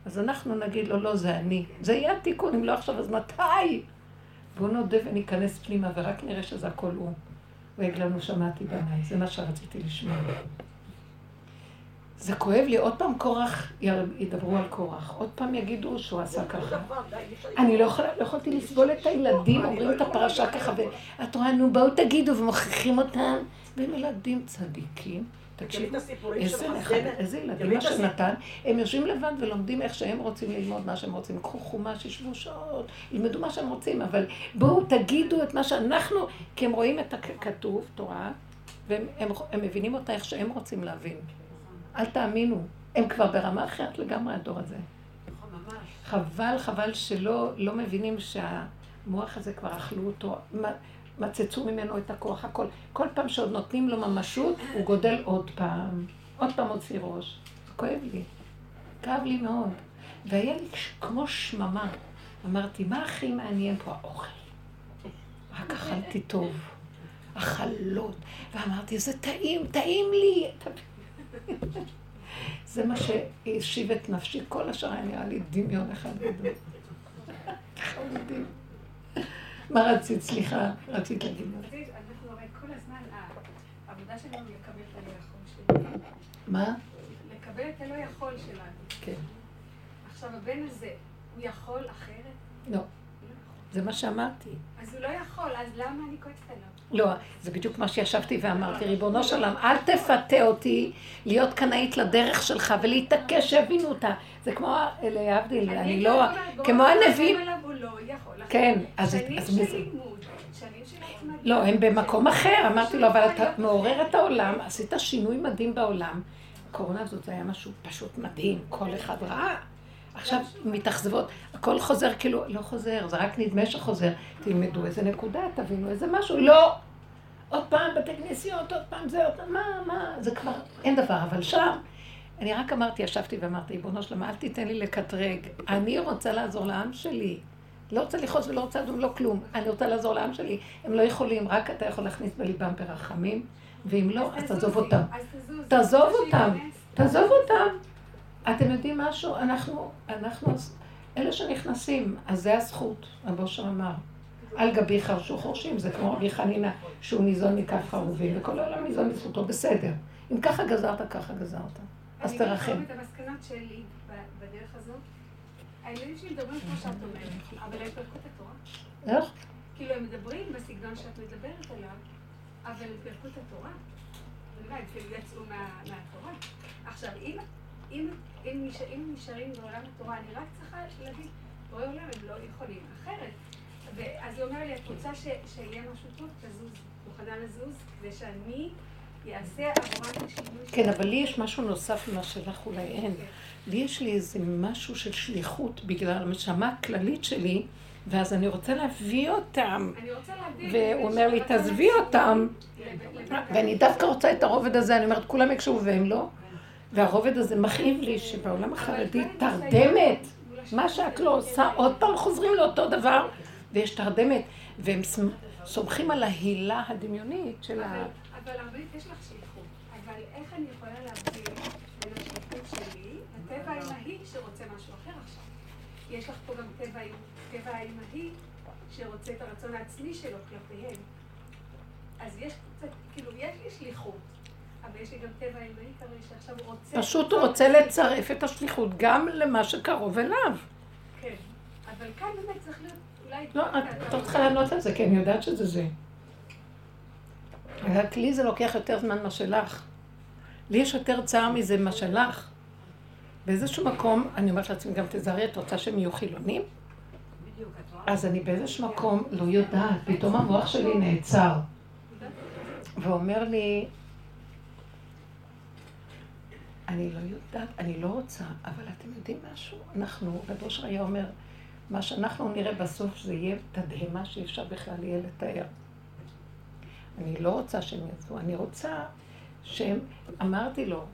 אז אנחנו נגיד לו, לא, זה אני. זה יהיה התיקון, אם לא עכשיו, אז מתי? בואו נודה וניכנס פנימה, ורק נראה שזה הכל הוא. הוא יגיד לנו, שמעתי בניי, זה מה שרציתי לשמוע. זה כואב לי, עוד פעם קורח, ידברו על קורח, עוד פעם יגידו שהוא עשה ככה. אני לא, לא יכולתי לסבול את הילדים, אומרים את הפרשה ככה, ואת רואה, נו, בואו תגידו, ומוכיחים אותם, והם ילדים צדיקים. תקשיבו, איזה נכד, איזה ילדים, מה שנתן, הם יושבים לבד ולומדים איך שהם רוצים ללמוד מה שהם רוצים. קחו חומש, ישבו שעות, ילמדו מה שהם רוצים, אבל בואו תגידו את מה שאנחנו, כי הם רואים את הכתוב, תורה, והם הם, הם מבינים אותה איך שהם רוצים להבין. אל תאמינו, הם כבר ברמה אחרת לגמרי, הדור הזה. חבל, חבל שלא לא מבינים שהמוח הזה כבר אכלו אותו. מצצו ממנו את הכוח, הכל. כל פעם שעוד נותנים לו ממשות, הוא גודל עוד פעם. עוד פעם הוציא ראש. כואב לי. כאב לי מאוד. והיה לי כמו שממה. אמרתי, מה הכי מעניין פה? האוכל. רק אכלתי טוב. החלות. ואמרתי, זה טעים, טעים לי. זה מה שהשיב את נפשי. כל השאר היה נראה לי דמיון אחד גדול. חמודים. מה רצית? סליחה, רצית להגיד מה. אנחנו הרי כל הזמן, העבודה שלנו לקבל את הלא יכול שלנו. מה? לקבל את הלא יכול שלנו. כן. עכשיו, הבן הזה, הוא יכול אחרת? לא. זה מה שאמרתי. אז הוא לא יכול, אז למה אני כועסת עליו? לא, זה בדיוק מה שישבתי ואמרתי, ריבונו של עולם, אל תפתה אותי להיות קנאית לדרך שלך ולהתעקש שיבינו אותה. זה כמו, להבדיל, אני לא, כמו הנביאים. לא כן, אז. לא, הם במקום אחר, אמרתי לו, אבל אתה מעורר את העולם, עשית שינוי מדהים בעולם. הקורונה הזאת זה היה משהו פשוט מדהים, כל אחד ראה. עכשיו מתאכזבות, הכל חוזר כאילו, לא חוזר, זה רק נדמה שחוזר. תלמדו איזה נקודה, תבינו איזה משהו, לא! עוד פעם בתי כנסיות, עוד פעם זה, עוד פעם, מה, מה, זה כבר, אין דבר, אבל שם, אני רק אמרתי, ישבתי ואמרתי, ריבונו שלמה, אל תיתן לי לקטרג, אני רוצה לעזור לעם שלי. לא רוצה לכעוס ולא רוצה לדון, לא כלום. אני רוצה לעזור לעם שלי. הם לא יכולים, רק אתה יכול להכניס בליבם ברחמים, ואם לא, אז תעזוב אותם. תעזוב אותם, תעזוב אותם. אתם יודעים משהו? אנחנו, אנחנו, אלה שנכנסים, אז זה הזכות, רבו שם אמר. על גבי חרשו חורשים, זה כמו רבי חנינה, שהוא ניזון מכף חרובים, וכל העולם ניזון מזכותו, בסדר. אם ככה גזרת, ככה גזרת. אז תרחם. אני גם את המסקנות שלי בדרך הזאת. הילדים שלי מדברים כמו שאת אומרת, אבל הם פירקו את התורה. איך? כאילו, הם מדברים בסגנון שאת מדברת עליו, אבל הם פירקו את התורה. הם כאילו יצאו מהתורה. עכשיו, אם אם נשארים בעולם התורה, אני רק צריכה להגיד, בורא עולם הם לא יכולים אחרת. ואז היא אומרת לי, את רוצה שיהיה משהו טוב? תזוז. מוכנה לזוז? כדי שאני השינוי כן, אבל לי יש משהו נוסף ממה שלך אולי אין. לי יש לי איזה משהו של שליחות בגלל הנשמה הכללית שלי. ואז אני רוצה להביא אותם. אני רוצה להביא... והוא אומר לי, תעזבי אותם. ואני דווקא רוצה את הרובד הזה, אני אומרת, כולם יקשו והם לא. והרובד הזה מכאיב לי שבעולם החרדי תרדמת, מה שאת לא עושה, עוד פעם חוזרים לאותו דבר, ויש תרדמת, והם סומכים על ההילה הדמיונית של ה... אבל הרבה יש לך שליחות, אבל איך אני יכולה להבדיל בין השליחות שלי לטבע האמהי שרוצה משהו אחר עכשיו? יש לך פה גם טבע האמהי שרוצה את הרצון העצמי שלו כלפיהם. אז יש קצת, כאילו, יש לי שליחות. אבל יש לי גם טבע אלוהי כזה שעכשיו הוא רוצה... פשוט הוא רוצה לצרף את השליחות גם למה שקרוב אליו. כן, אבל כאן באמת צריך להיות אולי... לא, את לא צריכה לענות על זה, כי אני יודעת שזה זה. רק לי זה לוקח יותר זמן מה שלך. לי יש יותר צער מזה מה שלך. באיזשהו מקום, אני אומרת לעצמי, גם תזהרי, את רוצה שהם יהיו חילונים? אז אני באיזשהו מקום לא יודעת, פתאום המוח שלי נעצר. ואומר לי, אני לא יודעת, אני לא רוצה, אבל אתם יודעים משהו? אנחנו, רב אושר היה אומר, מה שאנחנו נראה בסוף זה יהיה תדהמה שאי אפשר בכלל יהיה לתאר. אני לא רוצה שהם יעזבו, אני רוצה שהם, אמרתי לו,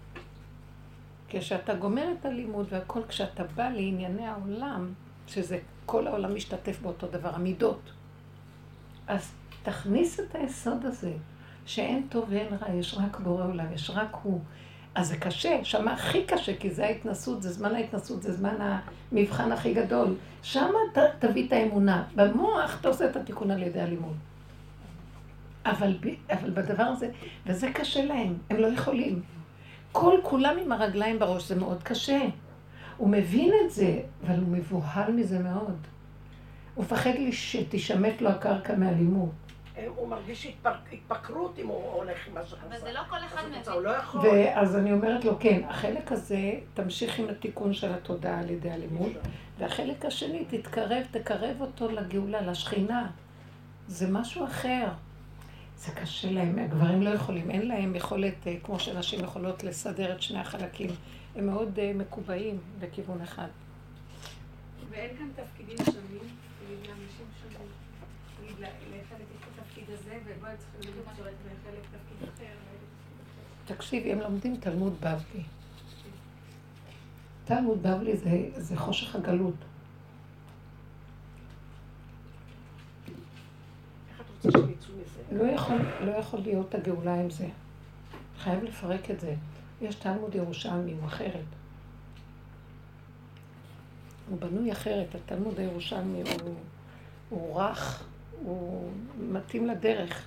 כשאתה גומר את הלימוד והכל, כשאתה בא לענייני העולם, שזה כל העולם משתתף באותו דבר, המידות, אז תכניס את היסוד הזה, שאין טוב ואין רע, יש רק בורא עולם, יש רק הוא. אז זה קשה, שם הכי קשה, כי זה ההתנסות, זה זמן ההתנסות, זה זמן המבחן הכי גדול. שם תביא את האמונה. במוח אתה עושה את התיקון על ידי הלימוד. אבל, אבל בדבר הזה, וזה קשה להם, הם לא יכולים. כל כולם עם הרגליים בראש, זה מאוד קשה. הוא מבין את זה, אבל הוא מבוהל מזה מאוד. הוא מפחד שתשמט לו הקרקע מהלימוד. הוא מרגיש התפקרות אם הוא הולך עם משהו. אבל זה לא כל אחד מבין. הוא לא יכול. ואז אני אומרת לו, כן, החלק הזה, תמשיך עם התיקון של התודעה על ידי הלימוד, והחלק השני, תתקרב, תקרב אותו לגאולה, לשכינה. זה משהו אחר. זה קשה להם, הגברים לא יכולים, אין להם יכולת, אה, כמו שנשים יכולות לסדר את שני החלקים. הם מאוד uh, מקובעים בכיוון אחד. ואין כאן תפקידים שונים, לאנשים שונים. לחלק יש את התפקיד הזה, ובו הם צריכים לחלק תפקיד אחר. תקשיבי, הם לומדים תלמוד בבלי. תלמוד בבלי זה, זה חושך הגלות. לא יכול, לא יכול להיות הגאולה עם זה. חייב לפרק את זה. יש תלמוד ירושלמי, הוא אחרת. הוא בנוי אחרת, התלמוד הירושלמי הוא, הוא רך, הוא מתאים לדרך.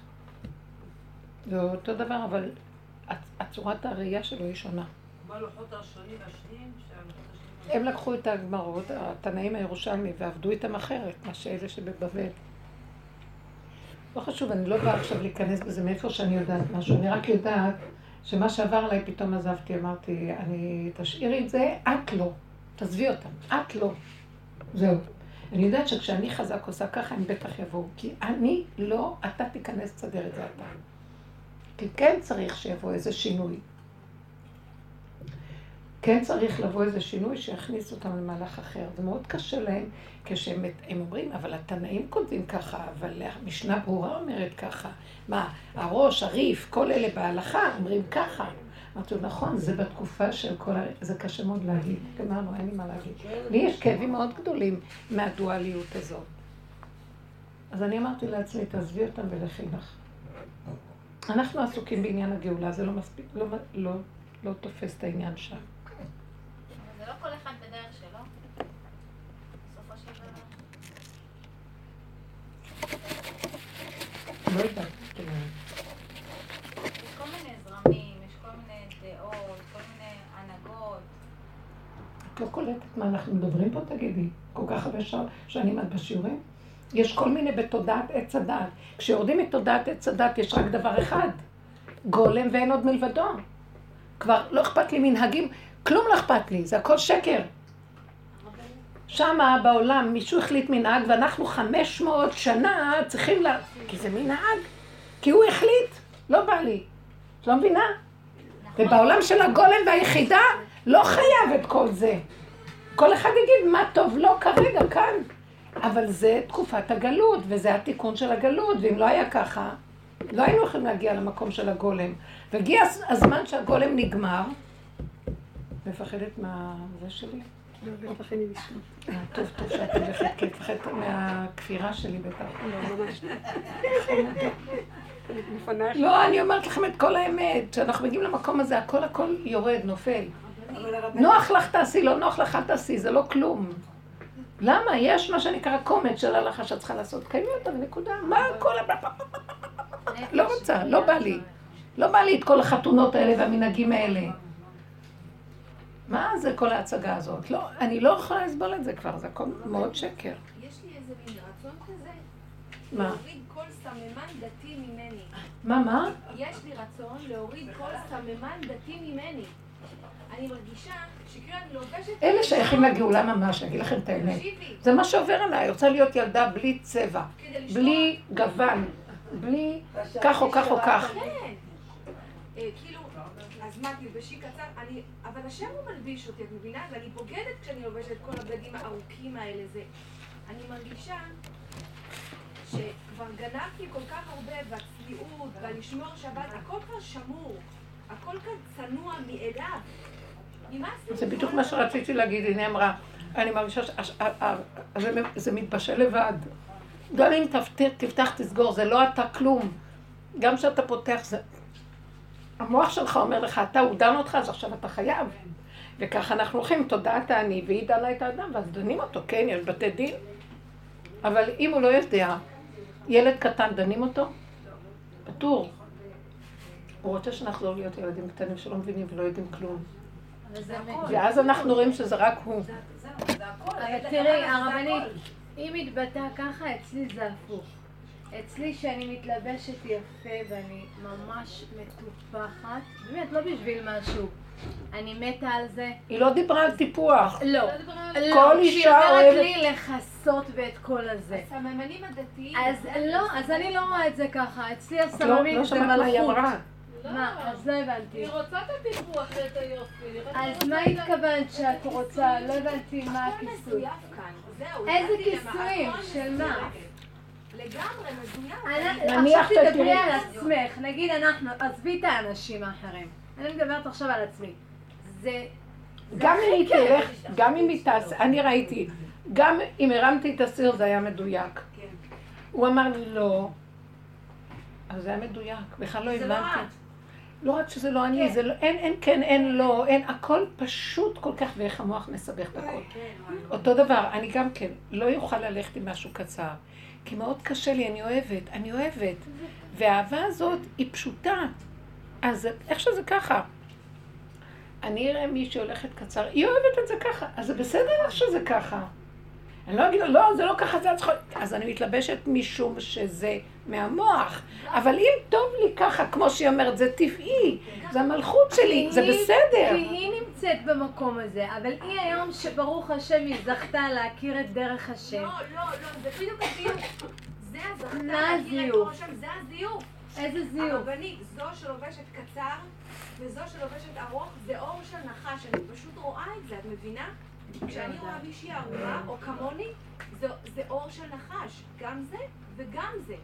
זה אותו דבר, אבל הצורת הראייה שלו היא שונה. בלוחות הראשונים והשניים? הם לקחו את הגמרות, התנאים הירושלמי, ועבדו איתם אחרת, מה שאלה שבבבל. לא חשוב, אני לא באה עכשיו להיכנס בזה מאיפה שאני יודעת משהו, אני רק יודעת שמה שעבר עליי פתאום עזבתי, אמרתי, אני, תשאירי את זה, את לא. תעזבי אותם, את לא. זהו. אני יודעת שכשאני חזק עושה ככה, הם בטח יבואו. כי אני לא, אתה תיכנס, תסדר את זה אתה. כי כן צריך שיבוא איזה שינוי. כן צריך לבוא איזה שינוי שיכניס אותם למהלך אחר. זה מאוד קשה להם כשהם אומרים, אבל התנאים כותבים ככה, אבל המשנה ברורה אומרת ככה. מה, הראש, הריף, כל אלה בהלכה אומרים ככה. אמרתי לו, נכון, זה בתקופה של כל ה... זה קשה מאוד להגיד. גמרנו, אין לי מה להגיד. לי יש כאבים מאוד גדולים מהדואליות הזאת. אז אני אמרתי לעצמי, תעזבי אותם ולכי לך. אנחנו עסוקים בעניין הגאולה, זה לא מספיק, לא, לא, לא תופס את העניין שם. זה לא כל אחד בדרך שלו. בסופו של דבר. לא יודעת. את לא קולטת מה אנחנו מדברים פה, תגידי? כל כך הרבה שנים את בשיעורים? יש כל מיני בתודעת עץ הדת. כשיורדים מתודעת עץ הדת יש רק דבר אחד, גולם ואין עוד מלבדו. כבר לא אכפת לי מנהגים, כלום לא אכפת לי, זה הכל שקר. שמה בעולם מישהו החליט מנהג ואנחנו חמש מאות שנה צריכים ל... כי זה מנהג, כי הוא החליט, לא בא לי. את לא מבינה? ובעולם של הגולם והיחידה לא חייב את כל זה. כל אחד יגיד מה טוב לו כרגע, כאן. אבל זה תקופת הגלות, וזה התיקון של הגלות, ואם לא היה ככה, לא היינו יכולים להגיע למקום של הגולם. והגיע הזמן שהגולם נגמר, מפחדת מהזה שלי? לא. אה, טוב, טוב שאת הולכת, כי את מפחדת מהכפירה שלי בטח. לא, ממש לא. לא, אני אומרת לכם את כל האמת. כשאנחנו מגיעים למקום הזה, הכל הכל יורד, נופל. נוח לך תעשי, לא נוח לך אל תעשי, זה לא כלום. למה? יש מה שנקרא קומץ של הלכה שאת צריכה לעשות. קיימי אותה ונקודה. מה כל ה... לא רוצה, לא בא לי. לא בא לי את כל החתונות האלה והמנהגים האלה. מה זה כל ההצגה הזאת? לא, אני לא יכולה לסבול את זה כבר, זה הכל מאוד שקר. יש לי איזה מין רצון כזה. מה? להוריד כל סממן דתי ממני. מה, מה? יש לי רצון להוריד כל סממן דתי ממני. אני מרגישה שכאילו אני לובשת... אלה שייכים לגאולה ממש, אני אגיד לכם את האמת. זה מה שעובר עליי, אני רוצה להיות ילדה בלי צבע. בלי גוון, בלי כך או כך או כך. כן. אה, כאילו, אז מה, תלבשי קצר? אני... אבל השם הוא מלביש אותי, את מבינה? ואני בוגדת כשאני לובשת את כל הבגדים הארוכים האלה. זה... אני מרגישה שכבר גנבתי כל כך הרבה, והצניעות, והלשמור שבת, הכל כבר שמור. הכל כאן צנוע מאליו. זה בדיוק מה שרציתי להגיד, הנה אמרה, אני מרגישה שזה מתבשל לבד. גם אם תפתח, תסגור, זה לא אתה כלום. גם כשאתה פותח, זה... המוח שלך אומר לך, אתה, הוא דן אותך, אז עכשיו אתה חייב. וככה אנחנו הולכים תודעת האני, והיא דנה את האדם, ואז דנים אותו, כן, יש בתי דין. אבל אם הוא לא יודע, ילד קטן, דנים אותו? פטור. הוא רוצה שנחזור להיות ילדים קטנים שלא מבינים ולא יודעים כלום. ואז אנחנו רואים שזה רק הוא. אבל תראי, הרבנית, אם מתבטא ככה, אצלי זה הפוך. אצלי שאני מתלבשת יפה ואני ממש מטופחת, באמת, לא בשביל משהו. אני מתה על זה. היא לא דיברה על טיפוח. לא, כל לא, אישה כשהיא אומרת אוהבת- לי לכסות ואת כל הזה. הסממנים הדתיים... אז לא, אז אני לא רואה את זה ככה. אצלי את לא הסממים לא זה שמעת מה היא מלכות. מה? אז לא הבנתי. היא רוצה את הטיפוח ואת היופי. אז מה את התכוונת שאת רוצה? לא הבנתי מה הכיסוי. איזה כיסויים? של. מה? לגמרי מזויף. עכשיו תדברי על עצמך, נגיד אנחנו, עזבי את האנשים האחרים. אני מדברת עכשיו על עצמי. זה... גם אם היא תלך, גם אם היא תעשה, אני ראיתי, גם אם הרמתי את הסיר זה היה מדויק. הוא אמר לי לא, אז זה היה מדויק, בכלל לא זה לא הבנתי. לא רק שזה לא אני, זה לא, אין, אין כן, אין לא, אין, הכל פשוט כל כך, ואיך המוח מסבך את הכל. אותו דבר, אני גם כן, לא יוכל ללכת עם משהו קצר, כי מאוד קשה לי, אני אוהבת, אני אוהבת, והאהבה הזאת היא פשוטה, אז איך שזה ככה. אני אראה מישהי הולכת קצר, היא אוהבת את זה ככה, אז זה בסדר איך שזה ככה. אני לא אגיד לה, לא, זה לא ככה, זה את צריכה... אז אני מתלבשת משום שזה מהמוח. אבל אם טוב לי ככה, כמו שהיא אומרת, זה טבעי, זה המלכות שלי, זה בסדר. כי היא נמצאת במקום הזה, אבל היא היום שברוך השם היא זכתה להכיר את דרך השם. לא, לא, לא, זה בדיוק הזיוף. זה הזכתה להכיר את? אור השם, זה הזיוף. איזה זיוף. הרבנית, זו שלובשת קצר וזו שלובשת ארוך, זה אור של נחש, אני פשוט רואה את זה, את מבינה? כשאני רואה מישהי ארוכה, או כמוני, זה, זה אור של נחש, גם זה וגם זה.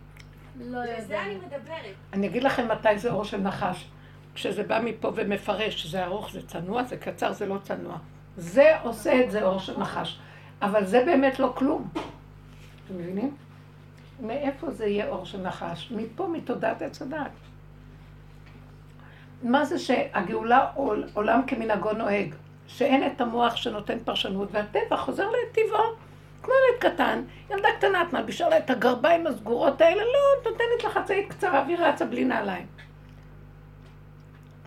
לא על זה אני יודעת. מדברת. אני אגיד לכם מתי זה אור של נחש. כשזה בא מפה ומפרש, זה ארוך, זה צנוע, זה קצר, זה לא צנוע. זה עושה את זה אור של נחש. אבל זה באמת לא כלום. אתם מבינים? מאיפה זה יהיה אור של נחש? מפה, מתודעת עץ הדת. מה זה שהגאולה עול, עולם כמנהגו נוהג? שאין את המוח שנותן פרשנות, והטבע חוזר לטבעו. כמו ילד קטן, ילדה קטנה, את מלבישה לה את הגרביים הסגורות האלה, לא, את נותנת לה חצאית קצרה והיא רצה בלי נעליים.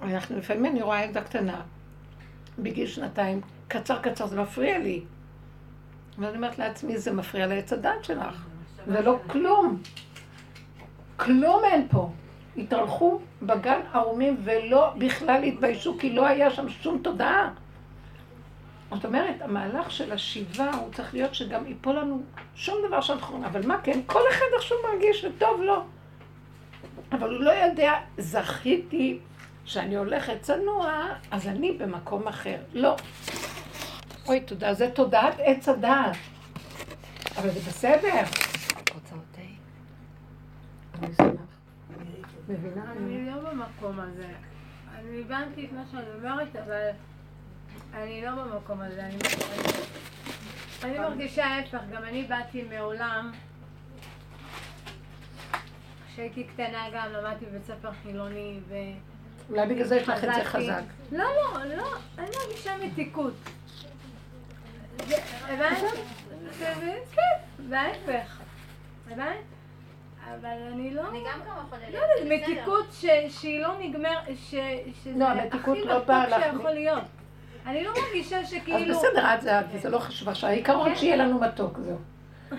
אנחנו לפעמים אני רואה ילדה קטנה, בגיל שנתיים, קצר קצר, זה מפריע לי. ואני אומרת לעצמי, זה מפריע לעץ הדת שלך. זה לא כלום. כלום אין פה. התהלכו בגן ערומים ולא בכלל התביישו, כי לא היה שם שום תודעה. זאת אומרת, המהלך של השיבה הוא צריך להיות שגם ייפול לנו שום דבר שאנחנו... אבל מה כן? כל אחד עכשיו מרגיש וטוב לו. אבל הוא לא יודע, זכיתי שאני הולכת צנוע, אז אני במקום אחר. לא. אוי, תודה. זה תודעת עץ הדעת. אבל זה בסדר. רוצה עוד תה? אני אשמח. מבינה? אני... אני לא במקום הזה. אני הבנתי את מה שאני אומרת, אבל אני לא במקום הזה, אני, אני מרגישה ההפך, גם אני באתי מעולם, כשהייתי קטנה גם למדתי בבית ספר חילוני ו... אולי בגלל זה יש לך את זה חזק. לא, לא, לא, אני מרגישה מתיקות. הבנת? כן, וההפך. הבנת? אבל אני לא... אני גם כמה חודשים. לא יודעת, מתיקות שהיא לא נגמר, שזה לא, הכי מתוק לא לך- שיכול להיות. אני לא מרגישה אז שכאילו... בסדר, את זה את, וזה לא חשוב עכשיו. העיקרון שיהיה לנו מתוק, זהו.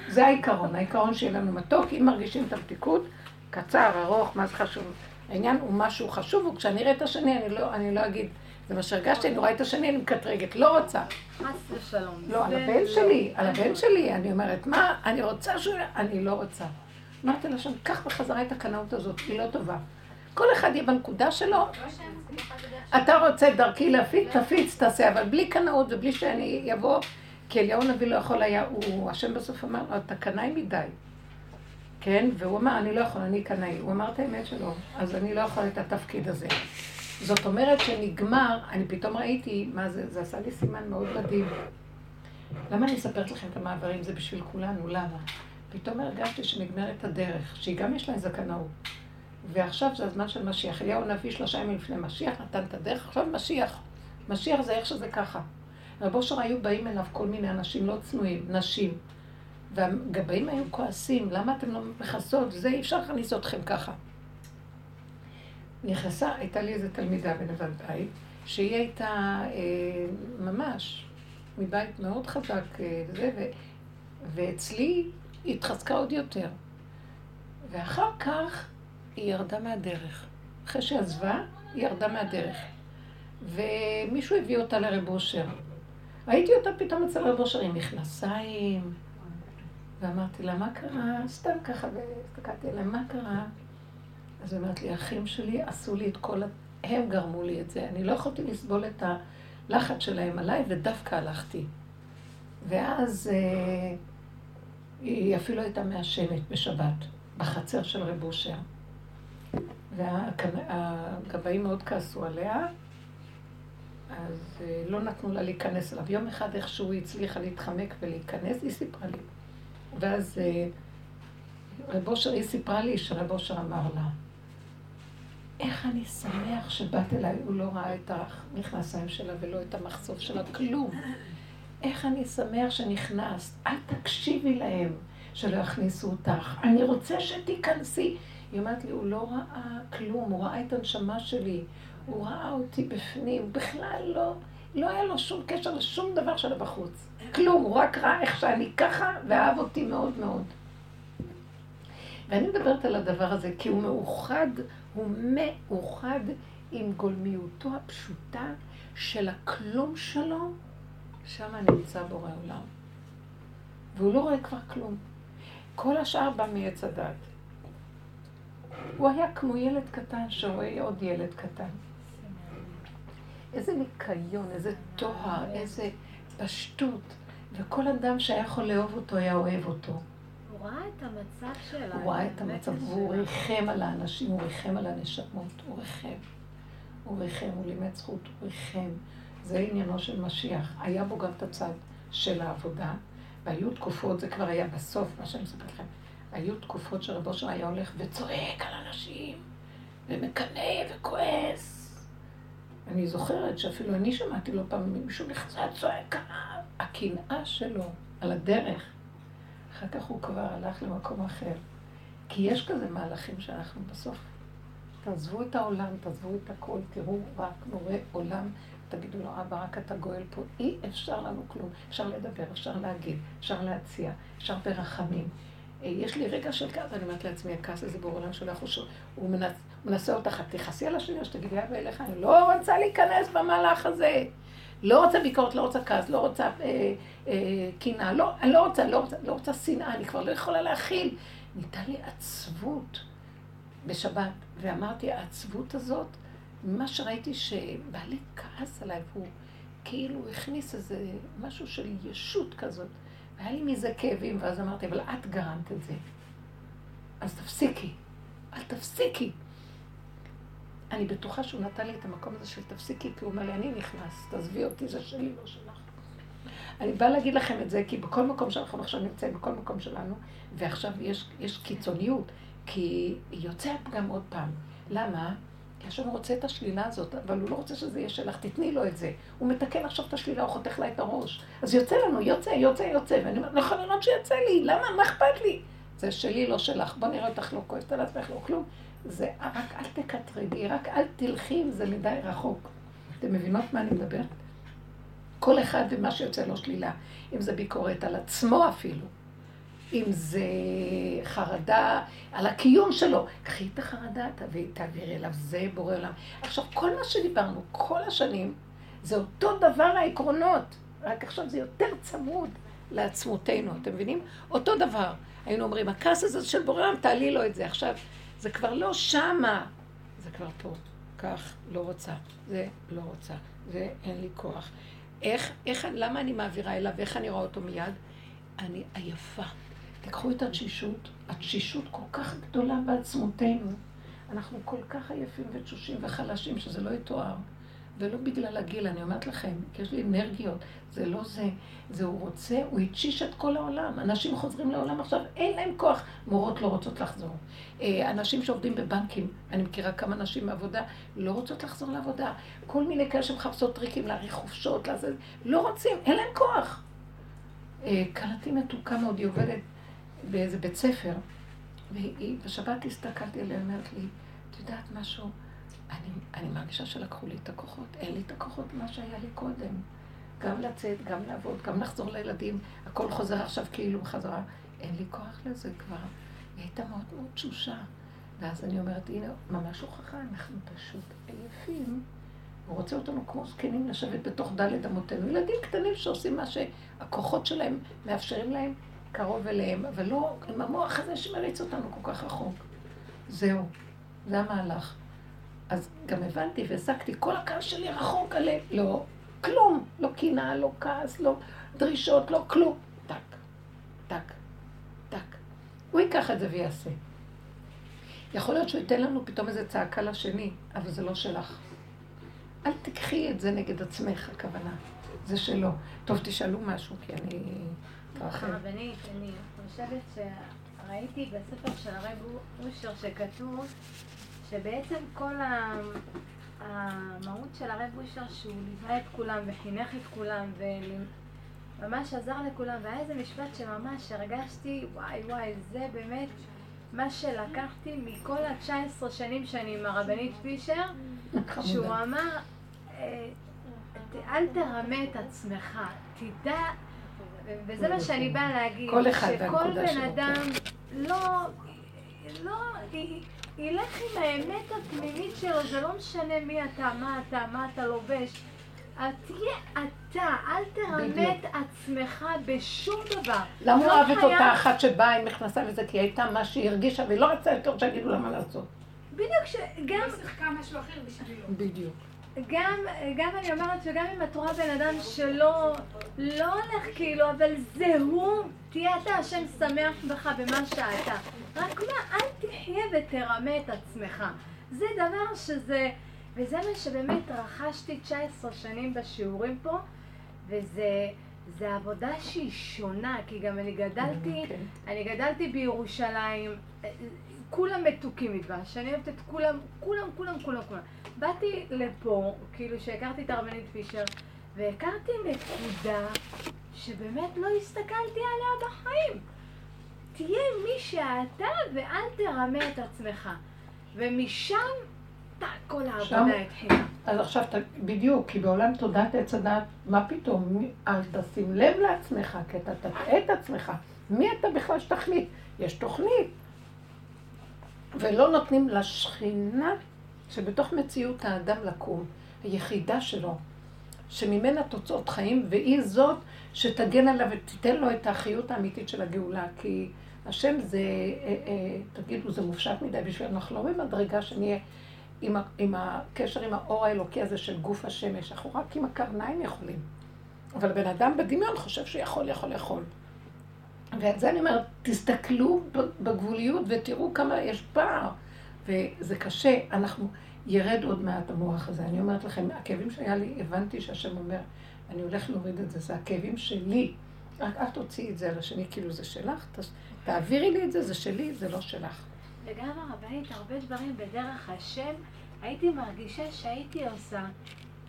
זה העיקרון, העיקרון שיהיה לנו מתוק. אם מרגישים את המתיקות, קצר, ארוך, מה זה חשוב? העניין הוא משהו חשוב, וכשאני אראה את השני, אני לא, אני לא אגיד, זה מה שהרגשתי, אני רואה את השני, אני מקטרגת, לא רוצה. חס ושלום. לא, על זה הבן. שלי, על הבן שלי, אני אומרת, מה, אני רוצה שהוא... אני לא רוצה. אמרתי לה שם, קח בחזרה את הקנאות הזאת, היא לא טובה. כל אחד יהיה בנקודה שלו, לא בדרך אתה רוצה דרכי להפיץ, תפיץ, תעשה, אבל בלי קנאות ובלי שאני אבוא, כי אליהו הנביא לא יכול היה, הוא, השם בסוף אמר לו, אתה קנאי מדי. כן? והוא אמר, אני לא יכול, אני קנאי. הוא אמר את האמת שלו, אז אני לא יכול את התפקיד הזה. זאת אומרת שנגמר, אני פתאום ראיתי, מה זה, זה עשה לי סימן מאוד מדהים. למה אני מספרת לכם את המעברים? זה בשביל כולנו, למה? פתאום הרגשתי שנגמרת הדרך, שהיא גם יש לה איזה קנאות. ועכשיו זה הזמן של משיח. אליהו הנביא שלושה ימים לפני משיח, נתן את הדרך, עכשיו משיח. משיח זה איך שזה ככה. רב אושר היו באים אליו כל מיני אנשים לא צנועים, נשים. והגבאים היו כועסים, למה אתם לא מכסות? זה אי אפשר להכניס אתכם ככה. נכנסה, הייתה לי איזו תלמידה בנבד בית, שהיא הייתה אה, ממש מבית מאוד חזק אה, וזה, ו, ואצלי היא התחזקה עוד יותר. ואחר כך היא ירדה מהדרך. אחרי שעזבה, היא ירדה מהדרך. ומישהו הביא אותה לרב אושר. ראיתי אותה פתאום אצל רב אושר עם מכנסיים, ואמרתי לה, מה קרה? סתם ככה, והסתכלתי עליה, מה קרה? אז היא אומרת לי, האחים שלי עשו לי את כל ה... הם גרמו לי את זה. אני לא יכולתי לסבול את הלחץ שלהם עליי, ודווקא הלכתי. ואז אה, היא אפילו הייתה מעשנת בשבת, בחצר של רב אושר. והגבאים מאוד כעסו עליה, אז אה, לא נתנו לה להיכנס אליו. יום אחד איכשהו היא הצליחה להתחמק ולהיכנס, היא סיפרה לי. ואז אה, רב אושר, היא סיפרה לי שרב אושר אמר לה, איך אני שמח שבאת אליי, הוא לא ראה את המכנסיים שלה ולא את המחשוף שלה, כלום. איך אני שמח שנכנסת, אל תקשיבי להם שלא יכניסו אותך, אני רוצה שתיכנסי. היא אומרת לי, הוא לא ראה כלום, הוא ראה את הנשמה שלי, הוא ראה אותי בפנים, בכלל לא, לא היה לו שום קשר לשום דבר שלה בחוץ. כלום, הוא רק ראה איך שאני ככה, ואהב אותי מאוד מאוד. ואני מדברת על הדבר הזה, כי הוא מאוחד, הוא מאוחד עם גולמיותו הפשוטה של הכלום שלו, שם נמצא בורא עולם. והוא לא רואה כבר כלום. כל השאר בא מעץ הדת. הוא היה כמו ילד קטן שרואה עוד ילד קטן. איזה ניקיון, איזה טוהר, איזה פשטות. וכל אדם שהיה יכול לאהוב אותו, היה אוהב אותו. הוא ראה את המצב שלה. הוא ראה את המצב, והוא ריחם על האנשים, הוא ריחם על הנשמות, הוא ריחם. הוא ריחם, הוא לימד זכות, הוא ריחם. זה עניינו של משיח. היה בו גם את הצד של העבודה, והיו תקופות, זה כבר היה בסוף, מה שאני מספרת לכם, היו תקופות שרבו שם היה הולך וצועק על אנשים, ומקנא וכועס. אני זוכרת שאפילו אני שמעתי לא פעם מישהו נחצה צועק על הקנאה שלו, על הדרך. אחר כך הוא כבר הלך למקום אחר. כי יש כזה מהלכים שאנחנו בסוף, תעזבו את העולם, תעזבו את הכל, תראו רק בורא עולם, תגידו לו, אבא, רק אתה גואל פה, אי אפשר לנו כלום. אפשר לדבר, אפשר להגיד, אפשר להציע, אפשר ברחמים. יש לי רגע של כעס, אני אומרת לעצמי, הכעס הזה בעולם שולח הוא, הוא מנס, מנסה אותך, תכעסי על השני, שתגידי, אבא אליך, אני לא רוצה להיכנס במהלך הזה. לא רוצה ביקורת, לא רוצה כעס, לא רוצה קנאה, אה, אה, לא, אני לא רוצה, לא רוצה, לא רוצה שנאה, אני כבר לא יכולה להכיל. ניתן לי עצבות בשבת, ואמרתי, העצבות הזאת, מה שראיתי שבעלי כעס עליי, והוא כאילו הכניס איזה משהו של ישות כזאת, והיה לי מזה כאבים, ואז אמרתי, אבל את גרמת את זה. אז תפסיקי, אל תפסיקי. אני בטוחה שהוא נתן לי את המקום הזה של תפסיקי, כי הוא אומר לי, אני נכנס, תעזבי אותי, זה שלי, לא שלך. אני באה להגיד לכם את זה, כי בכל מקום שאנחנו עכשיו נמצאים, בכל מקום שלנו, ועכשיו יש, יש קיצוניות, כי יוצא הפגם עוד פעם. למה? כי השם רוצה את השלילה הזאת, אבל הוא לא רוצה שזה יהיה שלך, תתני לו את זה. הוא מתקן עכשיו את השלילה, הוא חותך לה את הראש. אז יוצא לנו, יוצא, יוצא, יוצא. ואני אומרת, נכון, לראות שיוצא לי, למה? מה אכפת לי? זה שלי, לא שלך. בוא נראה אותך לא כועסת על עצמך, לא כלום. זה רק אל תקטרגי, רק אל תלכי עם זה מדי רחוק. אתם מבינות מה אני מדברת? כל אחד ומה שיוצא לו שלילה. אם זה ביקורת על עצמו אפילו. אם זה חרדה על הקיום שלו. קחי את החרדה, תביאי, תעבירי אליו, זה בורא עולם. עכשיו, כל מה שדיברנו כל השנים, זה אותו דבר העקרונות, רק עכשיו זה יותר צמוד לעצמותינו, אתם מבינים? אותו דבר. היינו אומרים, הכעס הזה של בורא עולם, תעלי לו את זה. עכשיו, זה כבר לא שמה, זה כבר פה. כך, לא רוצה. זה לא רוצה. זה אין לי כוח. איך, איך, למה אני מעבירה אליו, איך אני רואה אותו מיד? אני עייפה. תיקחו את התשישות, התשישות כל כך גדולה בעצמותינו. אנחנו כל כך עייפים ותשושים וחלשים שזה לא יתואר. ולא בגלל הגיל, אני אומרת לכם, כי יש לי אנרגיות, זה לא זה, זה הוא רוצה, הוא התשיש את כל העולם. אנשים חוזרים לעולם עכשיו, אין להם כוח. מורות לא רוצות לחזור. אה, אנשים שעובדים בבנקים, אני מכירה כמה נשים מעבודה, לא רוצות לחזור לעבודה. כל מיני כאלה שמחפשות טריקים להאריך חופשות, לזה, לא רוצים, אין להם כוח. אה, מתוקה מאוד, היא עובדת באיזה בית ספר, והיא, בשבת הסתכלתי עליה, אומרת לי, את יודעת משהו? אני, אני מרגישה שלקחו לי את הכוחות, אין לי את הכוחות מה שהיה לי קודם. גם לצאת, גם לעבוד, גם לחזור לילדים, הכל חוזר עכשיו כאילו בחזרה. אין לי כוח לזה כבר. היא הייתה מאוד מאוד תשושה. ואז אני אומרת, הנה, ממש הוכחה, אנחנו פשוט עייפים. הוא רוצה אותנו כמו זקנים לשבת בתוך דלת אמותינו. ילדים קטנים שעושים מה שהכוחות שלהם מאפשרים להם קרוב אליהם, אבל לא עם המוח הזה שמריץ אותנו כל כך רחוק. זהו, זה המהלך. אז גם הבנתי והעסקתי, כל הכעס שלי רחוק עליהם. לא, כלום. לא קנאה, לא כעס, לא דרישות, לא כלום. טק, טק, טק. הוא ייקח את זה ויעשה. יכול להיות שהוא ייתן לנו פתאום איזה צעקה לשני, אבל זה לא שלך. אל תקחי את זה נגד עצמך, הכוונה. זה שלו. טוב, תשאלו משהו, כי אני... הרבנית, אני חושבת שראיתי בספר של הרב אושר שכתוב שבעצם כל המהות של הרב אושר שהוא ליווה את כולם וחינך את כולם וממש עזר לכולם והיה איזה משפט שממש הרגשתי וואי וואי זה באמת מה שלקחתי מכל ה-19 שנים שאני עם הרבנית פישר שהוא אמר אה, אל תרמה את עצמך, תדע וזה מה שאני באה להגיד, שכל בן אדם לא, לא, ילך עם האמת הפנימית שלו, זה לא משנה מי אתה, מה אתה, מה אתה לובש. תהיה אתה, אל תרמה את עצמך בשום דבר. למה הוא לא אוהב את אותה אחת שבאה עם מכנסה וזה? כי היא הייתה מה שהיא הרגישה והיא לא רצתה יותר שיגידו לה מה לעשות. בדיוק, שגם... היא שיחקה משהו אחר בשבילו. בדיוק. גם, גם אני אומרת שגם אם את רואה בן אדם שלא לא הולך כאילו, אבל זה הוא, תהיה אתה השם שמח בך במה שאתה. רק מה, אל תחיה ותרמה את עצמך. זה דבר שזה, וזה מה שבאמת רכשתי 19 שנים בשיעורים פה, וזה... זה עבודה שהיא שונה, כי גם אני גדלתי, כן. אני גדלתי בירושלים, כולם מתוקים מדבש, אני אוהבת את כולם, כולם, כולם, כולם, כולם. באתי לפה, כאילו שהכרתי את הרבנית פישר, והכרתי נקודה שבאמת לא הסתכלתי עליה בחיים. תהיה מי שאתה ואל תרמה את עצמך. ומשם כל העבודה התחילה. אז עכשיו, בדיוק, כי בעולם תודעת עץ הדעת, מה פתאום? אל תשים לב לעצמך, כי אתה תטעה את עצמך. מי אתה בכלל שתחליט? יש תוכנית. ולא נותנים לשכינה שבתוך מציאות האדם לקום, היחידה שלו, שממנה תוצאות חיים, והיא זאת שתגן עליו ותיתן לו את החיות האמיתית של הגאולה. כי השם זה, אה, אה, תגידו, זה מופשט מדי בשבילנו, אנחנו לא במדרגה שנהיה עם, עם הקשר עם האור האלוקי הזה של גוף השמש, אנחנו רק עם הקרניים יכולים. אבל בן אדם בדמיון חושב שיכול, יכול, יכול. ואת זה אני אומרת, תסתכלו בגבוליות ותראו כמה יש פער. וזה קשה, אנחנו, ירד עוד מעט המוח הזה. אני אומרת לכם, הכאבים שהיה לי, הבנתי שהשם אומר, אני הולך להוריד את זה, זה הכאבים שלי. רק אל תוציאי את זה על השני, כאילו זה שלך, תעבירי לי את זה, זה שלי, זה לא שלך. וגם הרבנית, הרבה דברים בדרך השם, הייתי מרגישה שהייתי עושה,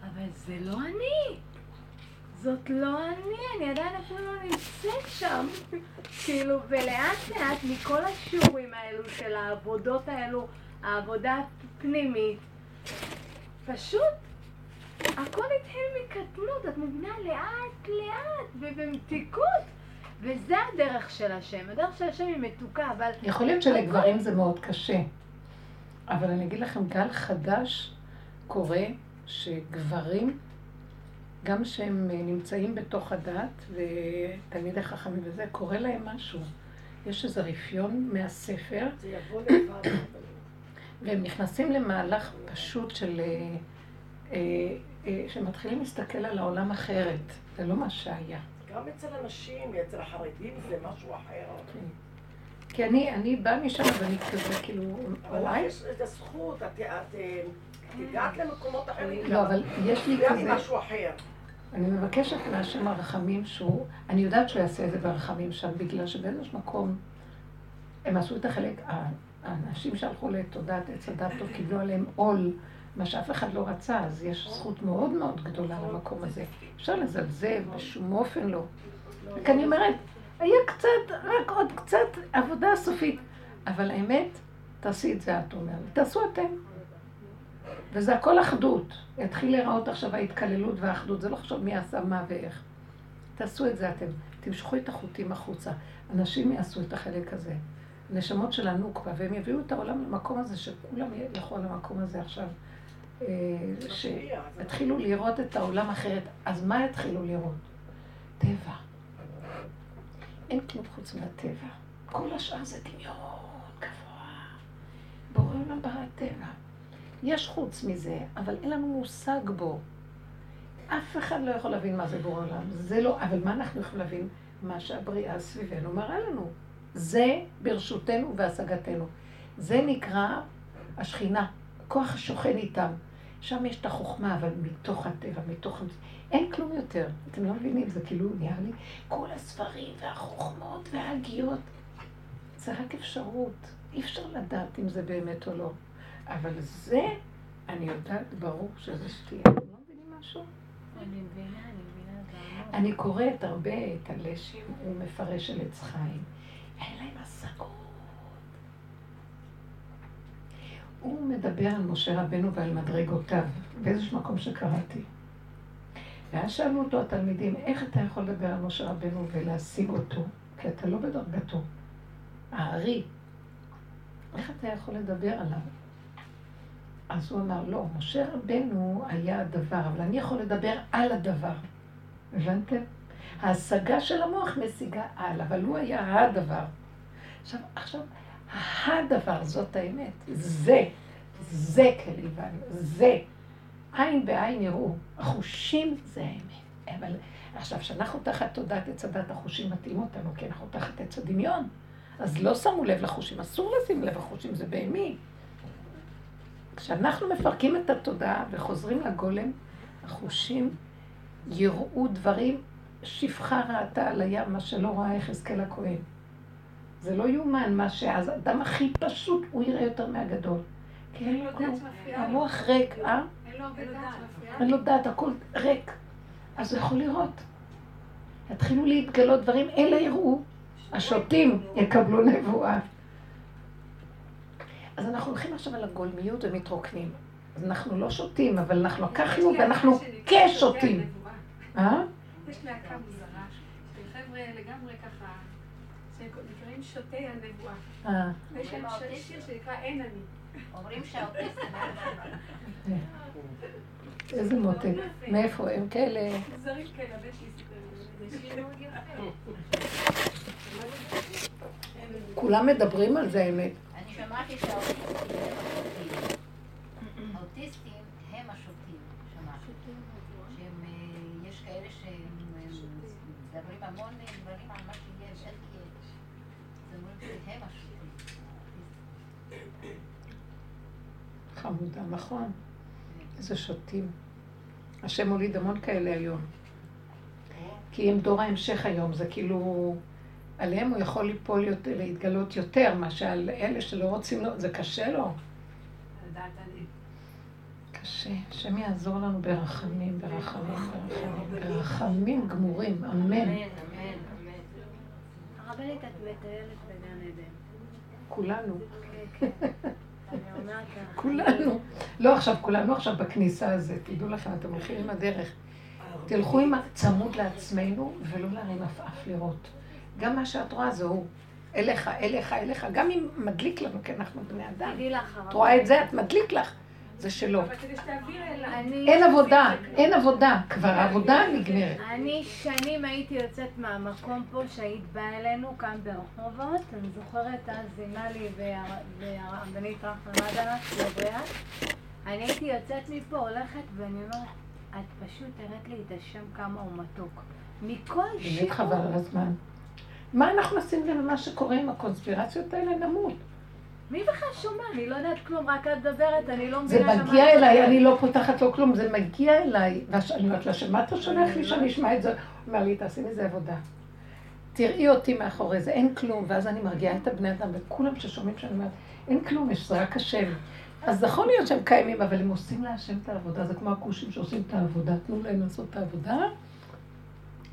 אבל זה לא אני. זאת לא אני, אני עדיין אפילו לא נמצאת שם. כאילו, ולאט לאט מכל השיעורים האלו של העבודות האלו, העבודה הפנימית, פשוט הכל התחיל מקטנות, את מבינה? לאט לאט ובמתיקות. וזה הדרך של השם. הדרך של השם היא מתוקה, אבל... יכול להיות שלגברים זה מאוד קשה. אבל אני אגיד לכם, גל חדש קורה שגברים, גם שהם נמצאים בתוך הדת, ותלמידי חכמים וזה, קורה להם משהו. יש איזה רפיון מהספר. זה יבוא לבד. והם נכנסים למהלך פשוט של... אה, אה, אה, שמתחילים להסתכל על העולם אחרת. זה לא מה שהיה. גם אצל אנשים, אצל החרדים זה משהו אחר. כן. כי אני, אני באה משם ואני כזה, כאילו, אולי... יש איזו זכות, את הגעת למקומות אחרים. לא, אבל יש לי כזה... משהו אחר. אני מבקשת מהשם הרחמים שהוא, אני יודעת שהוא יעשה את זה ברחמים שם, בגלל שבאיזשהו מקום הם עשו את החלק, האנשים שהלכו לתודעת עץ הדת לא קיבלו עליהם עול, מה שאף אחד לא רצה, אז יש זכות מאוד מאוד גדולה למקום הזה. אפשר לזלזל, בשום אופן לא. כי אני אומרת, היה קצת, רק עוד קצת עבודה סופית. אבל האמת, תעשי את זה, את אומרת. תעשו אתם. וזה הכל אחדות. יתחיל להיראות עכשיו ההתקללות והאחדות. זה לא חשוב מי עשה מה ואיך. תעשו את זה אתם. תמשכו את החוטים החוצה. אנשים יעשו את החלק הזה. נשמות של הנוקבה, והם יביאו את העולם למקום הזה, שכולם ילכו למקום הזה עכשיו. אה, שיתחילו לראות את העולם אחרת. אז מה יתחילו לראות? טבע. אין כלום חוץ מהטבע. כל השאר זה דמיון גבוה. בורא עולם ברא טבע. יש חוץ מזה, אבל אין לנו מושג בו. אף אחד לא יכול להבין מה זה בורא עולם. זה לא, אבל מה אנחנו יכולים להבין? מה שהבריאה סביבנו מראה לנו. זה ברשותנו והשגתנו. זה נקרא השכינה, כוח השוכן איתם. שם יש את החוכמה, אבל מתוך הטבע, מתוך... אין כלום יותר. אתם לא מבינים, זה כאילו נראה לי כל הספרים והחוכמות וההגיות. זה רק אפשרות. אי אפשר לדעת אם זה באמת או לא. אבל זה, אני יודעת ברור שזה שתייה. אתם לא מבינים משהו? אני מבינה, אני מבינה. אני קוראת הרבה את הלשם, הוא מפרש של עץ חיים. אין להם השגות. הוא מדבר על משה רבנו ועל מדרגותיו, באיזשהו מקום שקראתי. ואז שאלו אותו התלמידים, איך אתה יכול לדבר על משה רבנו ולהשיג אותו? כי אתה לא בדרגתו. הארי, איך אתה יכול לדבר עליו? אז הוא אמר, לא, משה רבנו היה הדבר, אבל אני יכול לדבר על הדבר. הבנתם? ההשגה של המוח משיגה על, אבל הוא היה הדבר. עכשיו, עכשיו, הדבר, זאת האמת. זה, זה כליבן, זה. עין בעין יראו. החושים זה האמת. אבל עכשיו, כשאנחנו תחת תודעת עץ הדת, החושים מתאים אותנו, כי אנחנו תחת עץ הדמיון. אז לא שמו לב לחושים, אסור לשים לב לחושים, זה בהמי. כשאנחנו מפרקים את התודעה וחוזרים לגולם, החושים יראו דברים, שפחה ראתה על הים, מה שלא ראה יחזקאל הכהן. זה לא יאומן מה שאז, אדם הכי פשוט, הוא יראה יותר מהגדול. כי אין לו דעת המוח ריק, אה? אין לו דעת אין לו דעת, הכל ריק. אז הוא יכול לראות. יתחילו להתגלות דברים, אלה יראו. השוטים יקבלו נבואה. אז אנחנו הולכים עכשיו על הגולמיות ומתרוקנים. אז אנחנו לא שותים, אבל אנחנו לקחנו ואנחנו כשותים. אה? יש להקה מוזרה, של חבר'ה לגמרי ככה, שנקראים שותי הנבואה. אה. ויש להם שיר שנקרא אין אני. אומרים שהאוטיסטים... איזה מותק. מאיפה הם כאלה? זרים כאלה, הבן שלי סיפר. כולם מדברים על זה, האמת. שמעתי שהאוטיסטים הם השותים, שמעתי. יש כאלה שמדברים המון דברים על מה שיש, איך יש. אז אומרים שהם השותים. חמודה, נכון. איזה שוטים. השם הוליד המון כאלה היום. כי הם דור ההמשך היום, זה כאילו... עליהם הוא יכול ליפול, יותר, להתגלות יותר מאשר על אלה שלא רוצים, לו, זה קשה לו. קשה. השם יעזור לנו ברחמים, ברחמים, ברחמים, ברחמים גמורים, אמן. אמן, אמן, הרבנית, את מטיילת בגן עדן. כולנו. כן, כן. כולנו. לא עכשיו, כולנו עכשיו בכניסה הזאת. תדעו לכם, אתם הולכים עם הדרך. תלכו עם הצמוד לעצמנו ולא להרים עפעף לראות. גם מה שאת רואה זה הוא. אליך, אליך, אליך. גם אם מדליק לנו, כי אנחנו בני אדם. את רואה את זה, את מדליק לך. זה שלו. אין עבודה, אין עבודה. כבר העבודה נגמרת. אני שנים הייתי יוצאת מהמקום פה שהיית באה אלינו, כאן ברחובות. אני זוכרת אז זימלי והרבנית רחמנה דנס, לבריאת. אני הייתי יוצאת מפה, הולכת, ואני אומרת, את פשוט הראת לי את השם כמה הוא מתוק. מכל שיעור... באמת חבל על הזמן. מה אנחנו עושים לב למה שקורה עם הקונספירציות האלה? נמות. מי בכלל שומע? אני לא יודעת כלום, רק את מדברת, אני לא מבינה זה מגיע אליי, אני לא פותחת לו כלום, זה מגיע אליי. ואני אומרת לה, שמה אתה שולח לי שאני אשמע את זה? הוא אומר לי, תעשי מזה עבודה. תראי אותי מאחורי זה, אין כלום. ואז אני מרגיעה את הבני אדם, וכולם ששומעים שאני אומרת, אין כלום, יש רק השם. אז יכול להיות שהם קיימים, אבל הם עושים להשם את העבודה, זה כמו הכושים שעושים את העבודה, תנו להם לעשות את העבודה.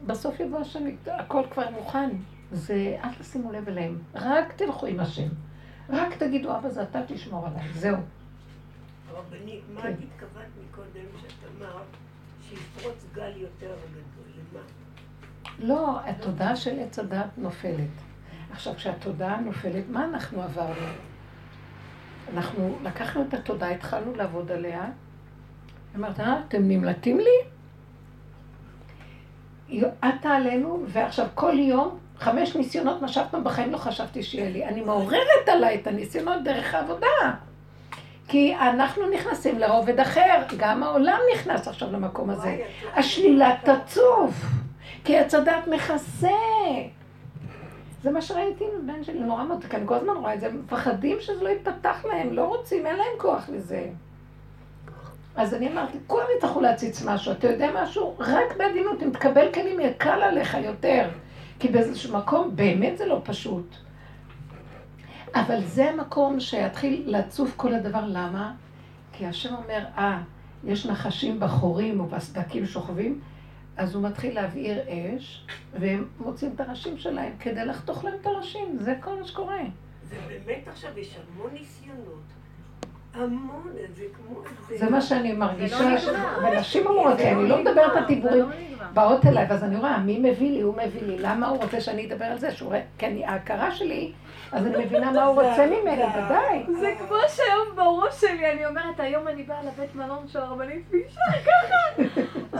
בסוף יבוא השם, הכל כבר מוכן. זה, אל תשימו לב אליהם, רק תלכו עם השם. רק תגידו, אבא, זה אתה תשמור עליי, זהו. רבני, מה כן. את התכוונת מקודם שאת אמרת שיפרוץ גל יותר גדול? למה? לא, התודעה של עץ הדת נופלת. עכשיו, כשהתודעה נופלת, מה אנחנו עברנו? אנחנו לקחנו את התודעה, התחלנו לעבוד עליה, אמרת, אה, אתם נמלטים לי? עטה עלינו, ועכשיו כל יום חמש ניסיונות, מה שאף פעם בחיים לא חשבתי שיהיה לי. אני מעוררת עליי את הניסיונות דרך העבודה. כי אנחנו נכנסים לרובד אחר, גם העולם נכנס עכשיו למקום הזה. השלילה תצוף, כי עץ הדת מכסה. זה מה שראיתי עם בן שלי, נורא מאוד, כי אני כל הזמן רואה את זה, הם מפחדים שזה לא ייפתח להם, לא רוצים, אין להם כוח לזה. אז אני אמרתי, כולם יצטרכו להציץ משהו, אתה יודע משהו? רק בעדינות, אם תקבל כלים יקל עליך יותר. כי באיזשהו מקום באמת זה לא פשוט. אבל זה המקום שיתחיל לצוף כל הדבר. למה? כי השם אומר, אה, יש נחשים בחורים או בסדקים שוכבים, אז הוא מתחיל להבעיר אש, והם מוצאים את הראשים שלהם כדי לחתוך להם את הראשים. זה כל מה שקורה. זה באמת עכשיו, יש המון ניסיונות. המון, זה כמו... זה מה שאני מרגישה, לא ונשים אומרות לי, אני לא מדברת על דיבורים, לא באות אליי, ואז אני רואה, מי מביא לי, הוא מביא לי, למה הוא רוצה שאני אדבר על זה? כי ההכרה שלי אז אני מבינה מה הוא רוצה ממני, ודאי. זה כמו שהיום בראש שלי, אני אומרת, היום אני באה לבית מלון של הרבנית פישר, ככה.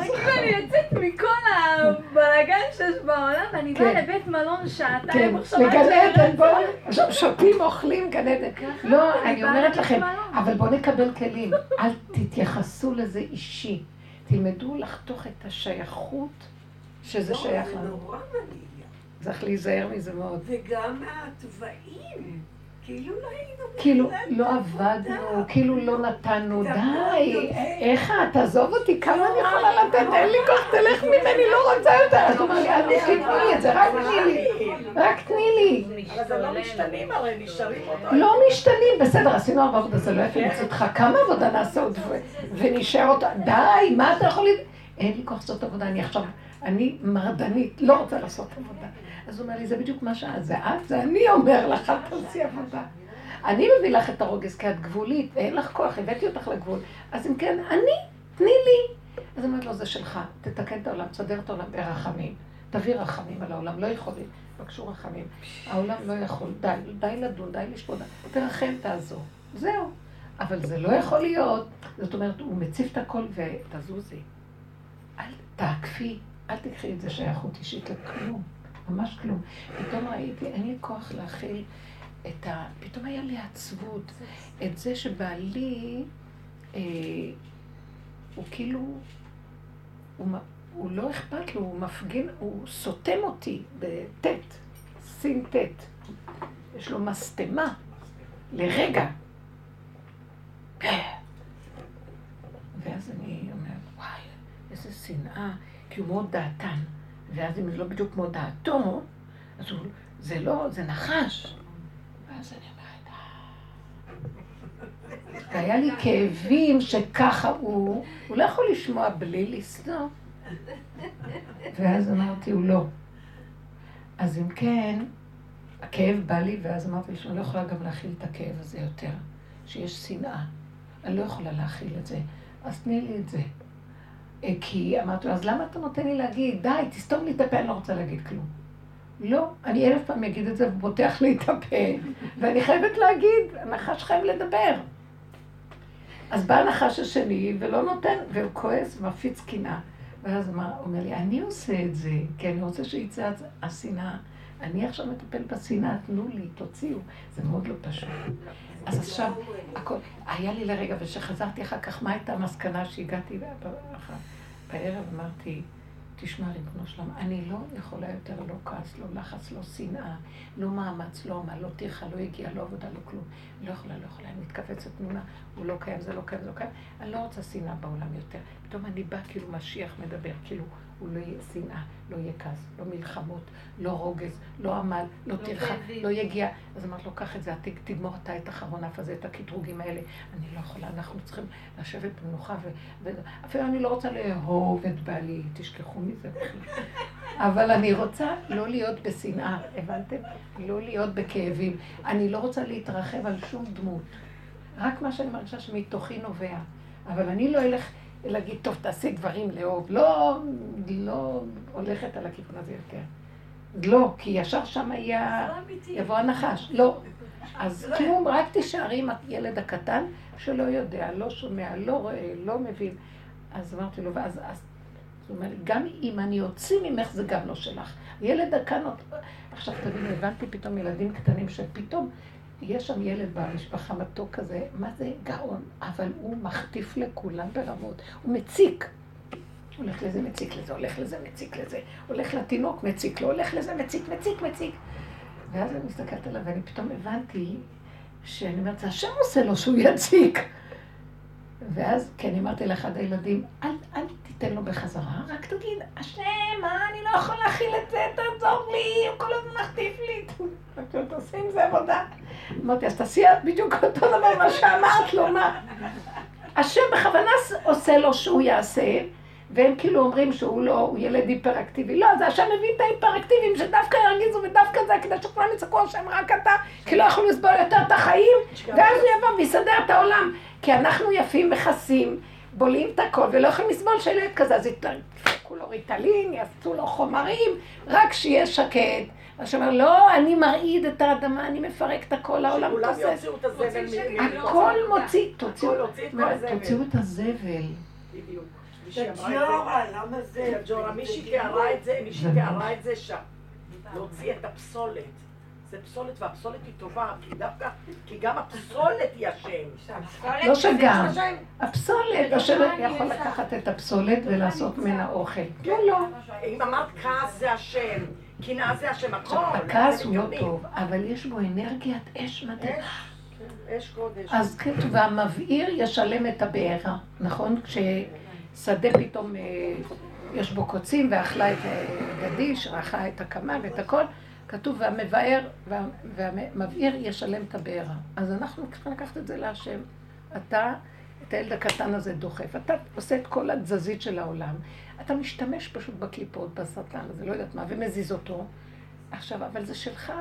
כאילו אני יוצאת מכל הבלאגן שיש בעולם, ואני באה כן. לבית מלון שעתיים כן. עכשיו. לגן עדן, בואו, עכשיו שותים, אוכלים גן עדן. לא, אני אומרת לכם, אבל בואו נקבל כלים. אל תתייחסו לזה אישי. תלמדו לחתוך את השייכות שזה שייך לנו. לא, זה נורא מדהים. צריך להיזהר מזה מאוד. וגם מהתוואים. כאילו לא היינו... כאילו לא עבדנו, כאילו לא נתנו, די, איך את, תעזוב אותי, כמה אני יכולה לתת, אין לי כוח, תלך ממני, לא רוצה יותר. את אומרת לי, אל תתני לי את זה, רק תני לי, רק תני לי. אבל זה לא משתנים, הרי נשארים אותו. לא משתנים, בסדר, עשינו הרבה עבודה, זה לא יפה מצדך, כמה עבודה נעשה עוד ונשאר אותה, די, מה אתה יכול... אין לי כוח לעשות עבודה, אני עכשיו, אני מרדנית, לא רוצה לעשות עבודה. אז הוא אומר לי, זה בדיוק מה שאת, זה את, זה אני אומר לך, אל תעשי עבודה. אני מביא לך את הרוגז, כי את גבולית, ואין לך כוח, הבאתי אותך לגבול. אז אם כן, אני, תני לי. אז אומרת לו, זה שלך, תתקן את העולם, תסדר את העולם ברחמים. תביא רחמים על העולם, לא יכולים. בבקשו רחמים. העולם לא יכול, די, די לדון, די לשפוט, תרחם, תעזור. זהו. אבל זה לא יכול להיות. זאת אומרת, הוא מציף את הכל ותזוזי. אל תעקפי, אל תקחי את זה שייכות אישית לכלום. ממש כלום. פתאום ראיתי, אין לי כוח להכיל את ה... פתאום היה לי עצבות. את זה שבעלי, אה, הוא כאילו, הוא, הוא לא אכפת לו, הוא מפגין, הוא סותם אותי בטית, סין טט. יש לו מסתמה לרגע. ואז אני אומרת, וואי, איזה שנאה, כי הוא מאוד דעתן. ואז אם זה לא בדיוק כמו דעתו, אז הוא, זה לא, זה נחש. ואז אני אומרת, אה. והיה לי כאבים שככה הוא, הוא לא יכול לשמוע בלי לשנוא. ואז אמרתי, הוא לא. אז אם כן, הכאב בא לי, ואז אמרתי לי שאני לא יכולה גם להכיל את הכאב הזה יותר, שיש שנאה. אני לא יכולה להכיל את זה, אז תני לי את זה. אה, כי אמרתי לו, אז למה אתה נותן לי להגיד, די, תסתום לי את הפה, אני לא רוצה להגיד כלום. לא, אני אלף פעם אגיד את זה ופותח לי את הפה, ואני חייבת להגיד, הנחש חייב לדבר. אז בא הנחש השני ולא נותן, והוא כועס ומפיץ קנאה. ואז הוא אומר לי, אני עושה את זה, כי אני רוצה שיצא השנאה. אני עכשיו מטפל בשנאה, תנו לי, תוציאו. זה מאוד לא פשוט. אז עכשיו, הכל, היה לי לרגע, וכשחזרתי אחר כך, מה הייתה המסקנה שהגעתי בערב? אמרתי, תשמע, ריבונו שלם, אני לא יכולה יותר לא כעס, לא לחץ, לא שנאה, לא מאמץ, לא עמל, לא טרחה, לא הגיעה, לא עבודה, לא כלום. לא יכולה, לא יכולה, אני מתכווצת תמונה, הוא לא קיים, זה לא קיים, זה לא קיים. אני לא רוצה שנאה בעולם יותר. פתאום אני באה כאילו משיח מדבר, כאילו הוא לא יהיה שנאה, לא יהיה כעס, לא מלחמות, לא רוגז, לא עמל, לא, לא טרחה, לא יגיע. אז אמרת לו, קח את זה, תגמור אתה את החרון אף הזה, את הקטרוגים האלה. אני לא יכולה, אנחנו צריכים לשבת במנוחה, ואפילו אני לא רוצה לאהוב את בעלי, תשכחו מזה. אבל אני רוצה לא להיות בשנאה, הבנתם? לא להיות בכאבים. אני לא רוצה להתרחב על שום דמות. רק מה שאני מרגישה שמתוכי נובע. אבל אני לא אלך... להגיד, טוב, תעשי דברים לאהוב. לא, לא הולכת על הכיוון הזה יותר. לא, כי ישר שם יהיה, יבוא הנחש. לא. אז כלום, רק תישארי עם הילד הקטן שלא יודע, לא שומע, לא רואה, לא מבין. אז אמרתי לו, ואז, אז, זאת אומרת, גם אם אני אוציא ממך, זה גם לא שלך. ילד הקטן, עכשיו תבינו, הבנתי פתאום ילדים קטנים שפתאום יש שם ילד במשפחה מתוק כזה, מה זה גאון, אבל הוא מחטיף לכולם ברמות, הוא מציק. הולך לזה, מציק לזה, הולך לזה, מציק לזה, הולך לתינוק, מציק לו, הולך לזה, מציק, מציק, מציק. ואז אני מסתכלת עליו, ואני פתאום הבנתי שאני אומרת, זה השם עושה לו שהוא יציק. ואז, כי אני אמרתי לאחד הילדים, אל, אל תיתן לו בחזרה, רק תגיד, השם, מה, אני לא יכול להכיל את זה, תעזור לי, הוא כל הזמן מחטיף לי. תעשי עם זה עבודה. אמרתי, אז תעשי את בדיוק אותו דבר מה שאמרת לו, מה? השם בכוונה עושה לו שהוא יעשה, והם כאילו אומרים שהוא לא, הוא ילד היפראקטיבי. לא, זה השם מביא את ההיפראקטיביים שדווקא ירגיזו ודווקא זה, כדי שכולם יצעקו השם רק אתה, כי לא יכולו לסבול יותר את החיים, ואז הוא יבוא ויסדר את העולם. כי אנחנו יפים מכסים, בולעים את הכל, ולא יכולים לסבול שילד כזה, אז יתפרקו לו ריטלין, יעשו לו חומרים, רק שיהיה שקט. אז הוא אומר, לא, אני מרעיד את האדמה, אני מפרק את הכל, העולם תוסס. שכולם יוציאו את הזבל. הכל מוציא, תוציאו את הזבל. בדיוק. ג'ורה, למה זה? ג'ורה, מישהי תיארה את זה, מישהי תיארה את זה שם. להוציא את הפסולת. זה פסולת, והפסולת היא טובה, כי דווקא, כי גם הפסולת היא השם. לא שגם, הפסולת, השם יכול לקחת את הפסולת ולעשות ממנה אוכל. לא, לא. אם אמרת כעס זה השם, קנאה זה השם, הכל. הכעס הוא לא טוב, אבל יש בו אנרגיית אש מדהימה. כן, אש קודש. אז כתוב, והמבעיר ישלם את הבעירה, נכון? כששדה פתאום אה, יש בו קוצים ואכלה את הגדיש, רכה את הקמה ואת הכל. כתוב, והמבאר והמבעיר ישלם את הבעירה. אז אנחנו צריכים לקחת את זה להשם. אתה, את הילד הקטן הזה דוחף. אתה עושה את כל התזזית של העולם. אתה משתמש פשוט בקליפות, בשטן הזה, לא יודעת מה, ומזיז אותו. עכשיו, אבל זה שלך.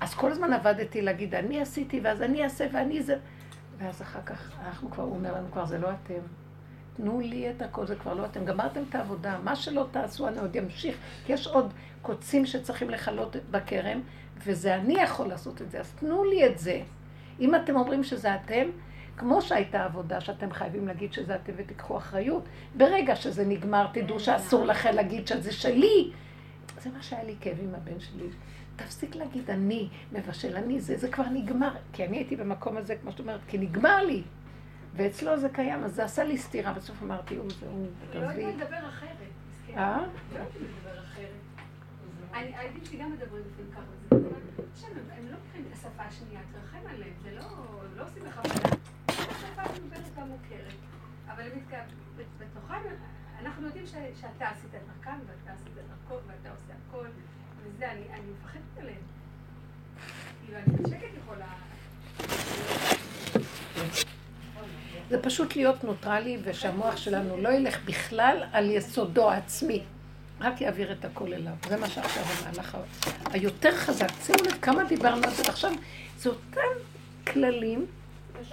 אז כל הזמן עבדתי להגיד, אני עשיתי, ואז אני אעשה, ואני זה... ואז אחר כך, אנחנו כבר, הוא אומר לנו כבר, זה לא אתם. תנו לי את הכל, זה כבר לא אתם. גמרתם את העבודה, מה שלא תעשו, אני עוד אמשיך. יש עוד קוצים שצריכים לכלות בכרם, וזה אני יכול לעשות את זה, אז תנו לי את זה. אם אתם אומרים שזה אתם, כמו שהייתה עבודה שאתם חייבים להגיד שזה אתם ותיקחו אחריות, ברגע שזה נגמר, תדעו שאסור לכם להגיד שזה שלי. זה מה שהיה לי כאב עם הבן שלי. תפסיק להגיד אני מבשל, אני זה, זה כבר נגמר. כי אני הייתי במקום הזה, כמו שאת אומרת, כי נגמר לי. ואצלו זה קיים, אז זה עשה לי סתירה. בסוף אמרתי, הוא זה, הוא, תעזבי. לא יודעת לדבר אחרת. אה? לא יודעת לדבר אחרת. הילדים שלי גם מדברים לפעמים ככה. הם לא לוקחים את השפה השנייה, תרחם עליהם, זה לא, לא עושים לך בעיה. השפה המדוברת המוכרת. אבל בתוכם אנחנו יודעים שאתה עשית את דרכם, ואתה עשית את דרכו, ואתה עושה הכל, וזה, אני מפחדת עליהם. כאילו, אני בשקט יכולה... זה פשוט להיות נוטרלי ושהמוח שלנו לא ילך בכלל על יסודו העצמי. רק יעביר את הכל אליו. זה מה שעכשיו המהלך היותר חזק. שימו לב כמה דיברנו על זה. עכשיו, זה אותם כללים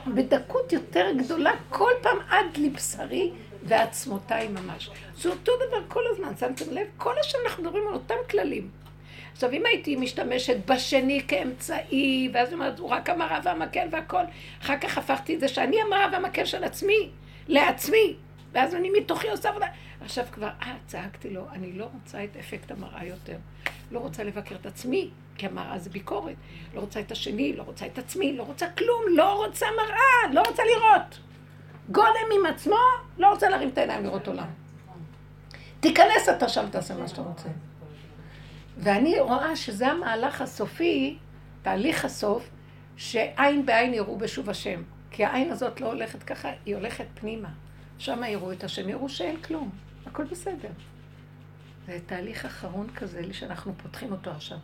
בדקות יותר גדולה, כל פעם עד לבשרי ועצמותיי ממש. זה אותו דבר כל הזמן, שמתם לב? כל השם אנחנו מדברים על אותם כללים. עכשיו, אם הייתי משתמשת בשני כאמצעי, ואז אומרת, הוא רק המראה והמקל והכל, אחר כך הפכתי את זה שאני המראה והמקל של עצמי, לעצמי, ואז אני מתוכי עושה עבודה. עכשיו כבר, אה, צעקתי לו, אני לא רוצה את אפקט המראה יותר. לא רוצה לבקר את עצמי, כי המראה זה ביקורת. לא רוצה את השני, לא רוצה את עצמי, לא רוצה כלום, לא רוצה מראה, לא רוצה לראות. גולם עם עצמו, לא רוצה להרים את העיניים לראות עולם. תיכנס אתה שם, תעשה מה שאתה רוצה. ואני רואה שזה המהלך הסופי, תהליך הסוף, שעין בעין יראו בשוב השם. כי העין הזאת לא הולכת ככה, היא הולכת פנימה. שם יראו את השם, יראו שאין כלום, הכל בסדר. זה תהליך אחרון כזה שאנחנו פותחים אותו עכשיו.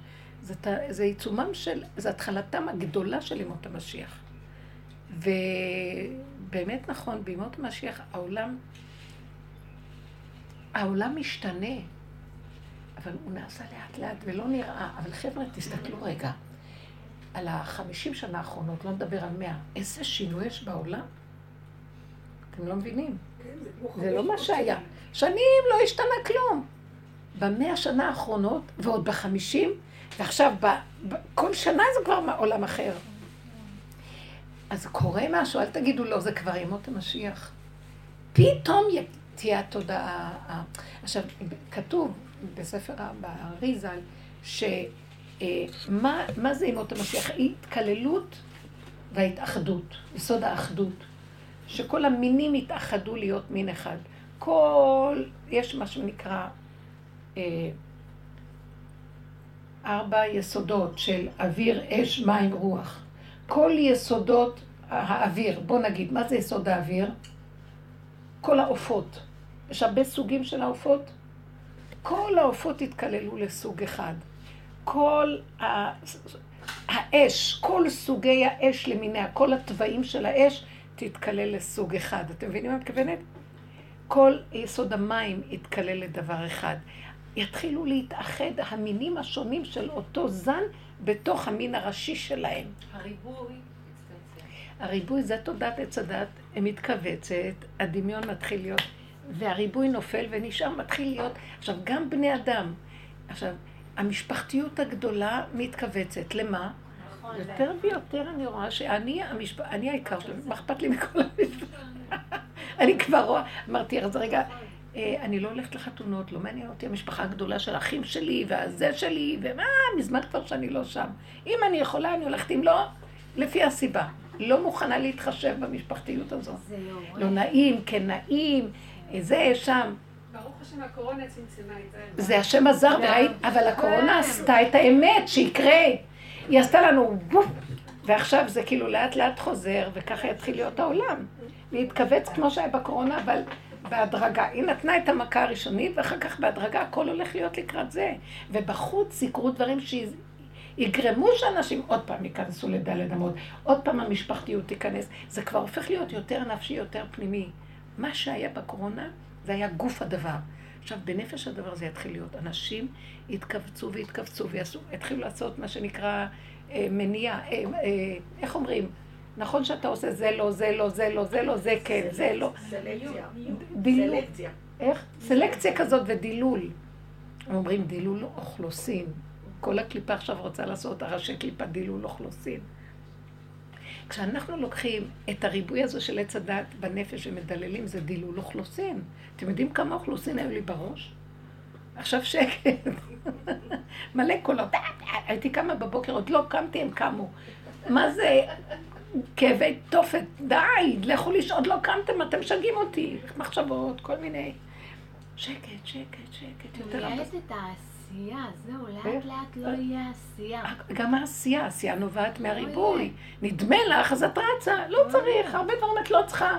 זה, עיצומם של, זה התחלתם הגדולה של ימות המשיח. ובאמת נכון, בימות המשיח העולם, העולם משתנה. אבל הוא נעשה לאט לאט ולא נראה. אבל חבר'ה, תסתכלו רגע על החמישים שנה האחרונות, לא נדבר על מאה. איזה שינוי יש בעולם? אתם לא מבינים. כן, זה לא מה שהיה. שנים לא השתנה כלום. במאה שנה האחרונות, ועוד בחמישים, ועכשיו ב, ב, כל שנה זה כבר עולם אחר. אז קורה משהו, אל תגידו לא, זה כבר ימות המשיח. פתאום תהיה התודעה. עכשיו, כתוב, בספר באריזל, שמה אה, זה ימות המשיח? התקללות וההתאחדות, יסוד האחדות. שכל המינים יתאחדו להיות מין אחד. כל, יש מה שנקרא אה, ארבע יסודות של אוויר, אש, מים, רוח. כל יסודות האוויר, בוא נגיד, מה זה יסוד האוויר? כל העופות. יש הרבה סוגים של העופות. כל העופות התקללו לסוג אחד. כל ה... האש, כל סוגי האש למיניה, כל התוואים של האש, תתקלל לסוג אחד. אתם מבינים מה את מתכוונת? כל יסוד המים יתקלל לדבר אחד. יתחילו להתאחד המינים השונים של אותו זן בתוך המין הראשי שלהם. הריבוי הריבוי זה תודעת עץ הדת, מתכווצת, הדמיון מתחיל להיות והריבוי נופל ונשאר, מתחיל להיות, עכשיו גם בני אדם, עכשיו, המשפחתיות הגדולה מתכווצת, למה? נכון. יותר ויותר אני רואה שאני המשפ... אני העיקר שלי, מה אכפת לי מכל המשפחה? אני כבר רואה, אמרתי, אז רגע, אה, אני לא הולכת לחתונות, לא מעניין אותי המשפחה הגדולה של האחים שלי והזה שלי, ומה, מזמן כבר שאני לא שם. אם אני יכולה, אני הולכת, אם לא, לפי הסיבה. לא מוכנה להתחשב במשפחתיות הזאת. לא נעים, כן נעים, זה, שם. ברוך השם, הקורונה צמצמה את זה. זה השם עזר, אבל הקורונה עשתה את האמת, שיקרה. היא עשתה לנו וופ, ועכשיו זה כאילו לאט לאט חוזר, וככה יתחיל להיות העולם. להתכווץ כמו שהיה בקורונה, אבל בהדרגה. היא נתנה את המכה הראשונית, ואחר כך בהדרגה הכל הולך להיות לקראת זה. ובחוץ יקרו דברים שיגרמו שאנשים עוד פעם ייכנסו לדלת אמות, עוד פעם המשפחתיות תיכנס. זה כבר הופך להיות יותר נפשי, יותר פנימי. מה שהיה בקורונה, זה היה גוף הדבר. עכשיו, בנפש הדבר זה יתחיל להיות. אנשים יתכווצו ויתכווצו ויתחילו לעשות מה שנקרא אה, מניעה, אה, אה, איך אומרים? נכון שאתה עושה זה לא, זה לא, זה לא, זה לא, זה כן, זה לא. סלקציה. סלקציה. איך? סלקציה כזאת ודילול. אומרים דילול אוכלוסין. כל הקליפה עכשיו רוצה לעשות הראשי קליפה דילול אוכלוסין. כשאנחנו לוקחים את הריבוי הזה של עץ הדת בנפש ומדללים, זה דילול אוכלוסין. אתם יודעים כמה אוכלוסין היו לי בראש? עכשיו שקט. מלא קולות. הייתי קמה בבוקר, עוד לא קמתי, הם קמו. מה זה? כאבי תופת, די, לכו לישון, עוד לא קמתם, אתם משגעים אותי. מחשבות, כל מיני. שקט, שקט, שקט. יותר... העשייה, זהו, לאט לאט לא יהיה עשייה. גם העשייה, העשייה נובעת מהריבוי. נדמה לך, אז את רצה, לא צריך, הרבה דברים את לא צריכה.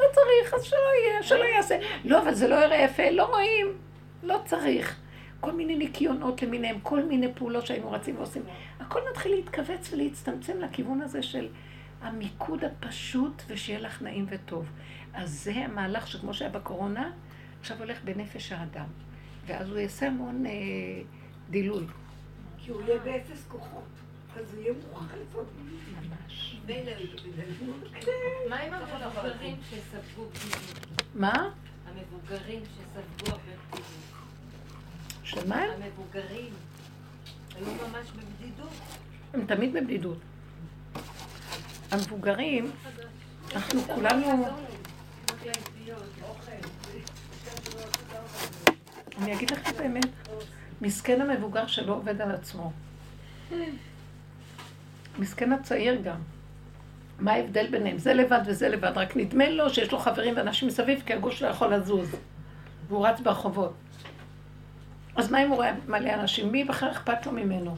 לא צריך, אז שלא יהיה, שלא יעשה. לא, אבל זה לא יראה יפה, לא רואים, לא צריך. כל מיני ניקיונות למיניהם, כל מיני פעולות שהיינו רצים ועושים. הכל מתחיל להתכווץ ולהצטמצם לכיוון הזה של המיקוד הפשוט ושיהיה לך נעים וטוב. אז זה המהלך שכמו שהיה בקורונה, עכשיו הולך בנפש האדם. ואז הוא יעשה המון אה, דילול. כי הוא יהיה באפס כוחות. אז הוא יהיה מוכרח לעשות ממש. מה עם המבוגרים שספגו בדידות? מה? המבוגרים שספגו הרבה בדידות. שמה הם? המבוגרים היו ממש בבדידות. הם תמיד בבדידות. המבוגרים, אנחנו כולנו... אני אגיד לך את האמת, מסכן המבוגר שלא עובד על עצמו. מסכן הצעיר גם. מה ההבדל ביניהם? זה לבד וזה לבד, רק נדמה לו שיש לו חברים ואנשים מסביב, כי הגוש לא יכול לזוז. והוא רץ ברחובות. אז מה אם הוא רואה מלא אנשים? מי בכלל אכפת לו ממנו?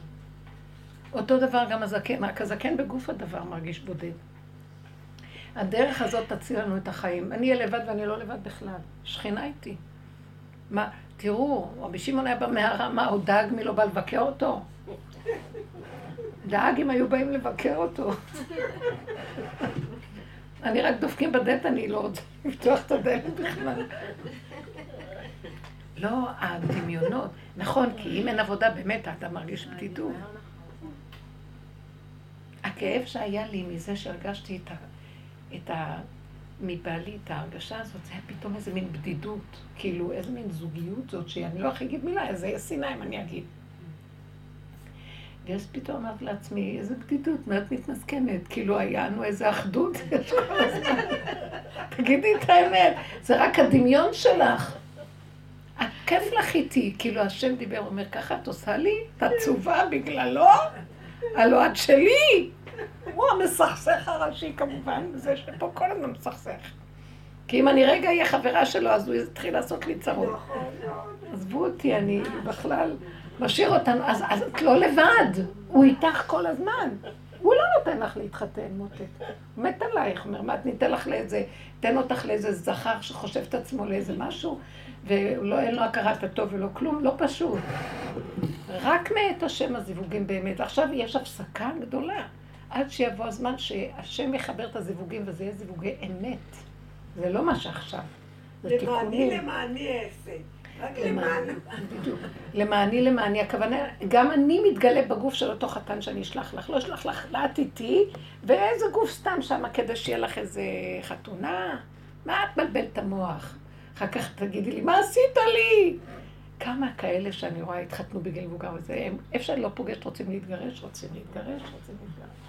אותו דבר גם הזקן, רק הזקן בגוף הדבר מרגיש בודד. הדרך הזאת תציל לנו את החיים. אני אהיה לבד ואני לא לבד בכלל. שכינה איתי. מה, תראו, רבי שמעון היה במערה, מה, הוא דאג מי לא בא לבקר אותו? דאג אם היו באים לבקר אותו. אני רק דופקים בדלת, אני לא רוצה לפתוח את הדלת בכלל. לא, הדמיונות. נכון, כי אם אין עבודה, באמת, אתה מרגיש בדידות. הכאב שהיה לי מזה שהרגשתי את ה... מבעלי את ההרגשה הזאת, זה היה פתאום איזה מין בדידות, כאילו איזה מין זוגיות זאת, שאני לא הכי אגיד מילה, איזה סיניים אני אגיד. ואז פתאום אמרתי לעצמי, איזה בדידות, מה את מתמסכנת? כאילו היה לנו איזה אחדות יש כל הזמן. תגידי את האמת, זה רק הדמיון שלך. הכיף לך איתי, כאילו השם דיבר, אומר, ככה את עושה לי? את עצובה בגללו? הלא את שלי. הוא המסכסך הראשי כמובן, זה שפה כל הזמן מסכסך. כי אם אני רגע אהיה חברה שלו, אז הוא יתחיל לעשות לי צרות. עזבו אותי, אני בכלל משאיר אותנו, אז, אז את לא לבד, הוא איתך כל הזמן. הוא לא נותן לך להתחתן, מותק. הוא מת עלייך, אומר, מה, ניתן לך לאיזה, תן אותך לאיזה זכר שחושב את עצמו לאיזה משהו, ולא, אין לו הכרת הטוב ולא כלום, לא פשוט. רק מאת השם הזיווגים באמת. עכשיו יש הפסקה גדולה. עד שיבוא הזמן שהשם יחבר את הזיווגים וזה יהיה זיווגי אמת. זה לא מה שעכשיו. זה תיקונים. למעני למעני אעשה. רק למען. בדיוק. למעני למעני. הכוונה, גם אני מתגלה בגוף של אותו חתן שאני אשלח לך. לא אשלח לך, לאט איתי, ואיזה גוף סתם שם כדי שיהיה לך איזה חתונה. מה את מבלבלת את המוח? אחר כך תגידי לי, מה עשית לי? כמה כאלה שאני רואה התחתנו בגיל מבוגר וזה, איפה שאני לא פוגשת רוצים להתגרש, רוצים להתגרש, רוצים להתגרש.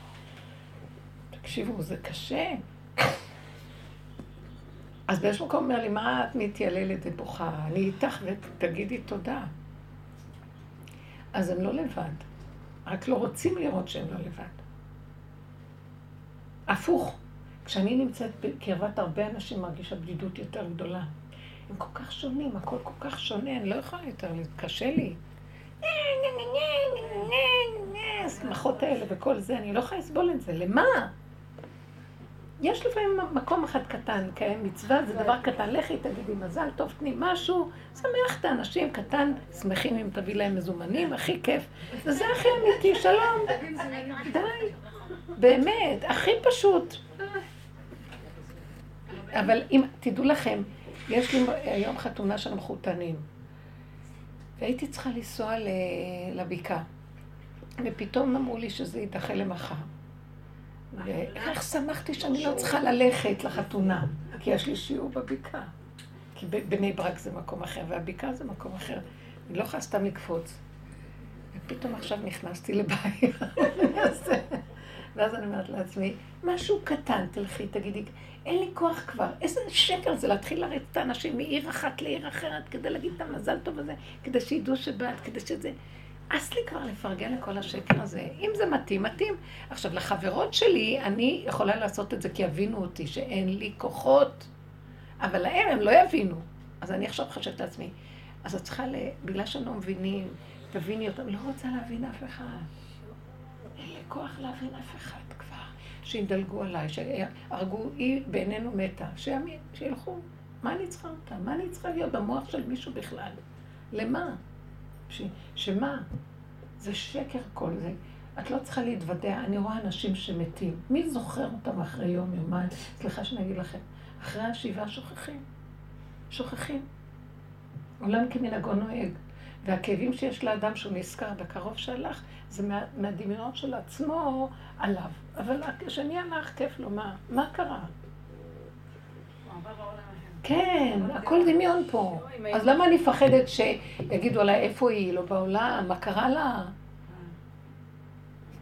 תקשיבו, זה קשה. אז באיזשהו מקום אומר לי, מה את מתייללת ובוכה? אני איתך ותגידי תודה. אז הם לא לבד, רק לא רוצים לראות שהם לא לבד. הפוך, כשאני נמצאת בקרבת הרבה אנשים מרגישה בדידות יותר גדולה. הם כל כך שונים, הכל כל כך שונה, אני לא יכולה יותר, קשה לי. השמחות האלה וכל זה, אני לא יכולה לסבול את זה. למה? יש לפעמים מקום אחד קטן, קיים מצווה, זה דבר קטן. לכי, תגידי מזל טוב, תני משהו, שמח את האנשים, קטן, שמחים אם תביא להם מזומנים, הכי כיף. וזה הכי אמיתי, שלום. די. באמת, הכי פשוט. אבל אם, תדעו לכם, יש לי היום חתונה של המחותנים, והייתי צריכה לנסוע לבקעה, ופתאום אמרו לי שזה יידחה למחר. ואיך שמחתי שאני לא צריכה ללכת לחתונה, כי יש לי שיעור בבקעה. כי בני ברק זה מקום אחר, והבקעה זה מקום אחר. אני לא יכולה סתם לקפוץ. ופתאום עכשיו נכנסתי לבעיה. ואז אני אומרת לעצמי, משהו קטן, תלכי, תגידי, אין לי כוח כבר. איזה שקר זה להתחיל לרדת את האנשים מעיר אחת לעיר אחרת כדי להגיד את המזל טוב הזה, כדי שידעו שבאת, כדי שזה... אס לי כבר לפרגן לכל השקר הזה. אם זה מתאים, מתאים. עכשיו, לחברות שלי, אני יכולה לעשות את זה כי יבינו אותי שאין לי כוחות, אבל להם הם לא יבינו. אז אני עכשיו חושבת לעצמי, אז את צריכה, ל... בגלל שהם לא מבינים, תביני אותם, לא רוצה להבין אף אחד. אין לי כוח להבין אף אחד כבר. שידלגו עליי, שהרגו, היא בעינינו מתה, שיאמין, שילכו. מה אני צריכה אותה? מה אני צריכה להיות במוח של מישהו בכלל? למה? ש... שמה? זה שקר כל זה. את לא צריכה להתוודע. אני רואה אנשים שמתים. מי זוכר אותם אחרי יום, יומיים? סליחה שאני אגיד לכם. אחרי השבעה שוכחים. שוכחים. עולם כמנהגו נוהג. והכאבים שיש לאדם שהוא נזכר בקרוב שהלך, זה מה, מהדמיונות של עצמו עליו. אבל כשאני הלך, כיף לו, מה, מה קרה? כן, הכל דמיון פה. אז למה אני מפחדת שיגידו עליי איפה היא, לא בעולם, מה קרה לה?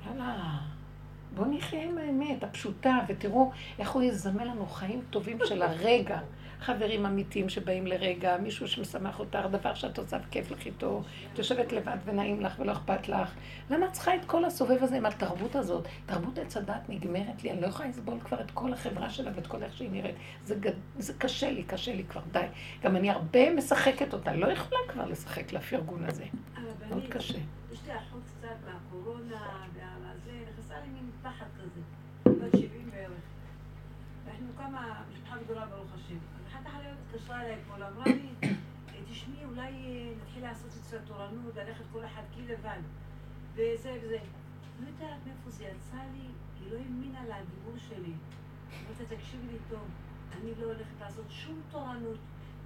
יאללה, בואו נחיה עם האמת הפשוטה, ותראו איך הוא יזמן לנו חיים טובים של הרגע. חברים אמיתיים שבאים לרגע, מישהו שמשמח אותך, דבר שאת עושה וכיף לך איתו, את יושבת לבד ונעים לך ולא אכפת לך. למה את צריכה את כל הסובב הזה עם התרבות הזאת? תרבות עץ הדת נגמרת לי, אני לא יכולה לסבול כבר את כל החברה שלה ואת כל איך שהיא נראית. זה, זה קשה לי, קשה לי כבר, די. גם אני הרבה משחקת אותה, לא יכולה כבר לשחק לפרגון הזה. מאוד קשה. יש לי אחות קצת מהקורונה, והזה, נכנסה לי מין פחד כזה, בת 70 בערך. אנחנו כמה, משפחה גדולה ברוך. התקשרה אליי אתמול, אמרה לי, תשמעי, אולי אה, נתחיל לעשות אצל התורנות, ללכת כל אחד כי לבד, וזה וזה. לא יודעת מאיפה זה יצא לי, היא לא האמינה לדיבור שלי. אמרתי, תקשיבי לי טוב, אני לא הולכת לעשות שום תורנות.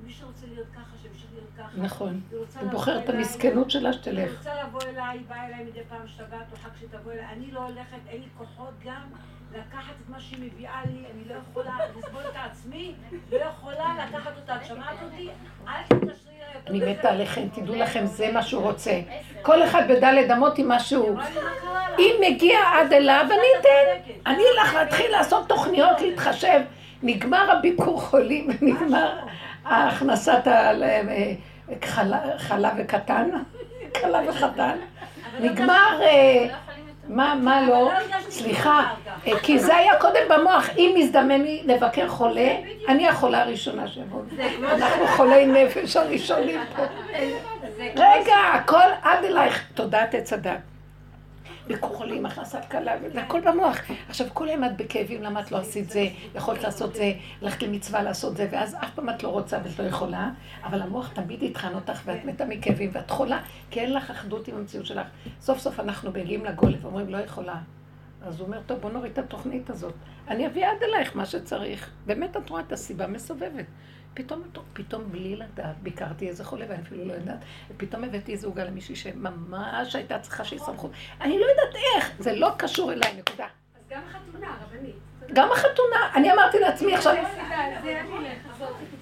מי שרוצה להיות ככה, שימשיך להיות ככה. נכון. היא בוחרת את המסכנות שלה שתלך. היא רוצה לבוא אליי, באה אליי מדי פעם שבת או חג שתבוא אליי. אני לא הולכת, אין לי כוחות גם לקחת את מה שהיא מביאה לי, אני לא יכולה לסבול את עצמי, לא יכולה לקחת אותה. את שומעת אותי? אל תתקשרי אני מתה עליכם, תדעו לכם, זה מה שהוא רוצה. כל אחד בדלת אמות עם משהו. אם מגיע עד אליו, אני אתן. אני אלך להתחיל לעשות תוכניות, להתחשב. נגמר הביקור חולים, נגמר הכנסת חלב וקטן, חלב וחתן. נגמר... מה, מה לא? סליחה, אה, כי זה היה קודם במוח. אם מזדמן לי לבקר חולה, אני החולה הראשונה שיבוא. אנחנו חולי נפש הראשונים פה. רגע, הכל עד אלייך. תודעת עץ הדת. ביקור חולים, הכנסת קלה, זה הכל במוח. עכשיו, כל היום את בכאבים, למה את לא עשית זה, יכולת לעשות זה, ללכת למצווה לעשות זה, ואז אף פעם את לא רוצה ואת לא יכולה, אבל המוח תמיד יטחן אותך ואת מתה מכאבים ואת חולה, כי אין לך אחדות עם המציאות שלך. סוף סוף אנחנו מגיעים לגולם ואומרים, לא יכולה. אז הוא אומר, טוב, בוא נוריד את התוכנית הזאת. אני אביא עד אלייך מה שצריך. באמת את רואה את הסיבה מסובבת. פתאום, פתאום בלי לדעת, ביקרתי איזה חולה ואני אפילו לא יודעת, ופתאום הבאתי איזה עוגה למישהי שממש הייתה צריכה שיסמכו. אני לא יודעת איך, זה לא קשור אליי, נקודה. אז גם החתונה, רבנית. גם החתונה, אני אמרתי לעצמי עכשיו...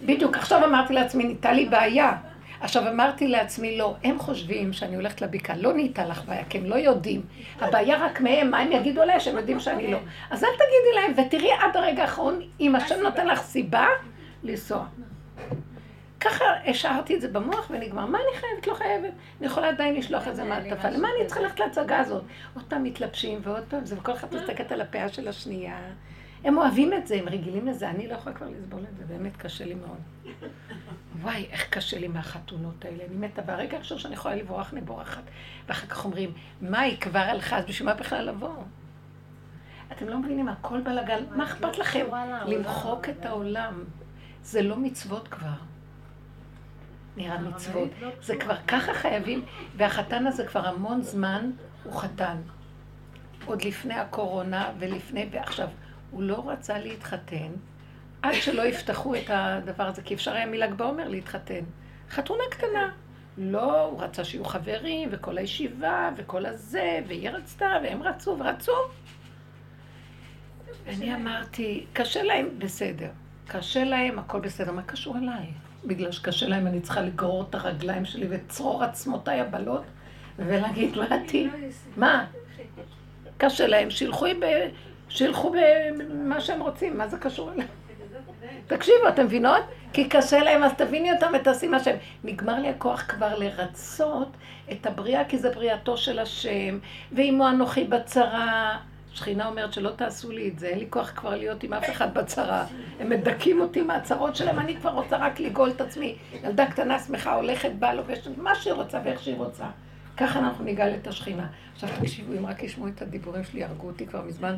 בדיוק, עכשיו אמרתי לעצמי, ניתה לי בעיה. עכשיו אמרתי לעצמי, לא, הם חושבים שאני הולכת לבקעה, לא נהייתה לך בעיה, כי הם לא יודעים. הבעיה רק מהם, מה הם יגידו עליהם, שהם יודעים שאני לא. אז אל תגידי להם, ותראי עד הרגע האחרון, אם השם נותן לך סיבה, לנסוע. ככה השארתי את זה במוח ונגמר. מה אני חייבת? לא חייבת. אני יכולה עדיין לשלוח את זה מעטפה. למה אני צריכה ללכת להצגה הזאת? עוד פעם מתלבשים ועוד פעם זה, וכל אחת מסתכלת על הפאה של השנייה. הם אוהבים את זה, הם רגילים לזה. אני לא יכולה כבר לסבול את זה, באמת קשה לי מאוד. וואי, איך קשה לי מהחתונות האלה. אני מתה, והרגע הראשון שאני יכולה לברוח, אני בורחת. ואחר כך אומרים, מה, היא כבר הלכה, אז בשביל מה בכלל לבוא? אתם לא מבינים, הכל בלאגן. מה אכפת לכם? למחוק את העולם. זה לא מצוות כבר. נראה מצוות. לא זה כבר ככה חייבים, והחתן הזה כבר המון זמן הוא חתן. עוד לפני הקורונה ולפני, ועכשיו, הוא לא רצה להתחתן עד שלא יפתחו את הדבר הזה, כי אפשר היה מל"ג בעומר להתחתן. חתונה קטנה. לא, הוא רצה שיהיו חברים, וכל הישיבה, וכל הזה, והיא רצתה, והם רצו ורצו. ואני אמרתי, קשה להם, בסדר. קשה להם, הכל בסדר. מה קשור אליי? בגלל שקשה להם, אני צריכה לגרור את הרגליים שלי וצרור עצמותיי הבלות ולהגיד, מה עתיד? מה? קשה להם, שילכו, ב... שילכו במה שהם רוצים, מה זה קשור אליהם? תקשיבו, אתם מבינות? כי קשה להם, אז תביני אותם ותעשי מה שהם. נגמר לי הכוח כבר לרצות את הבריאה, כי זה בריאתו של השם, ועמו אנוכי בצרה. שכינה אומרת שלא תעשו לי את זה, אין לי כוח כבר להיות עם אף אחד בצרה. הם מדכאים אותי מהצרות שלהם, אני כבר רוצה רק לגאול את עצמי. ילדה קטנה שמחה הולכת, באה לובשת מה שהיא רוצה ואיך שהיא רוצה. ככה אנחנו נגאל את השכינה. עכשיו תקשיבו, אם רק ישמעו את הדיבורים שלי, הרגו אותי כבר מזמן.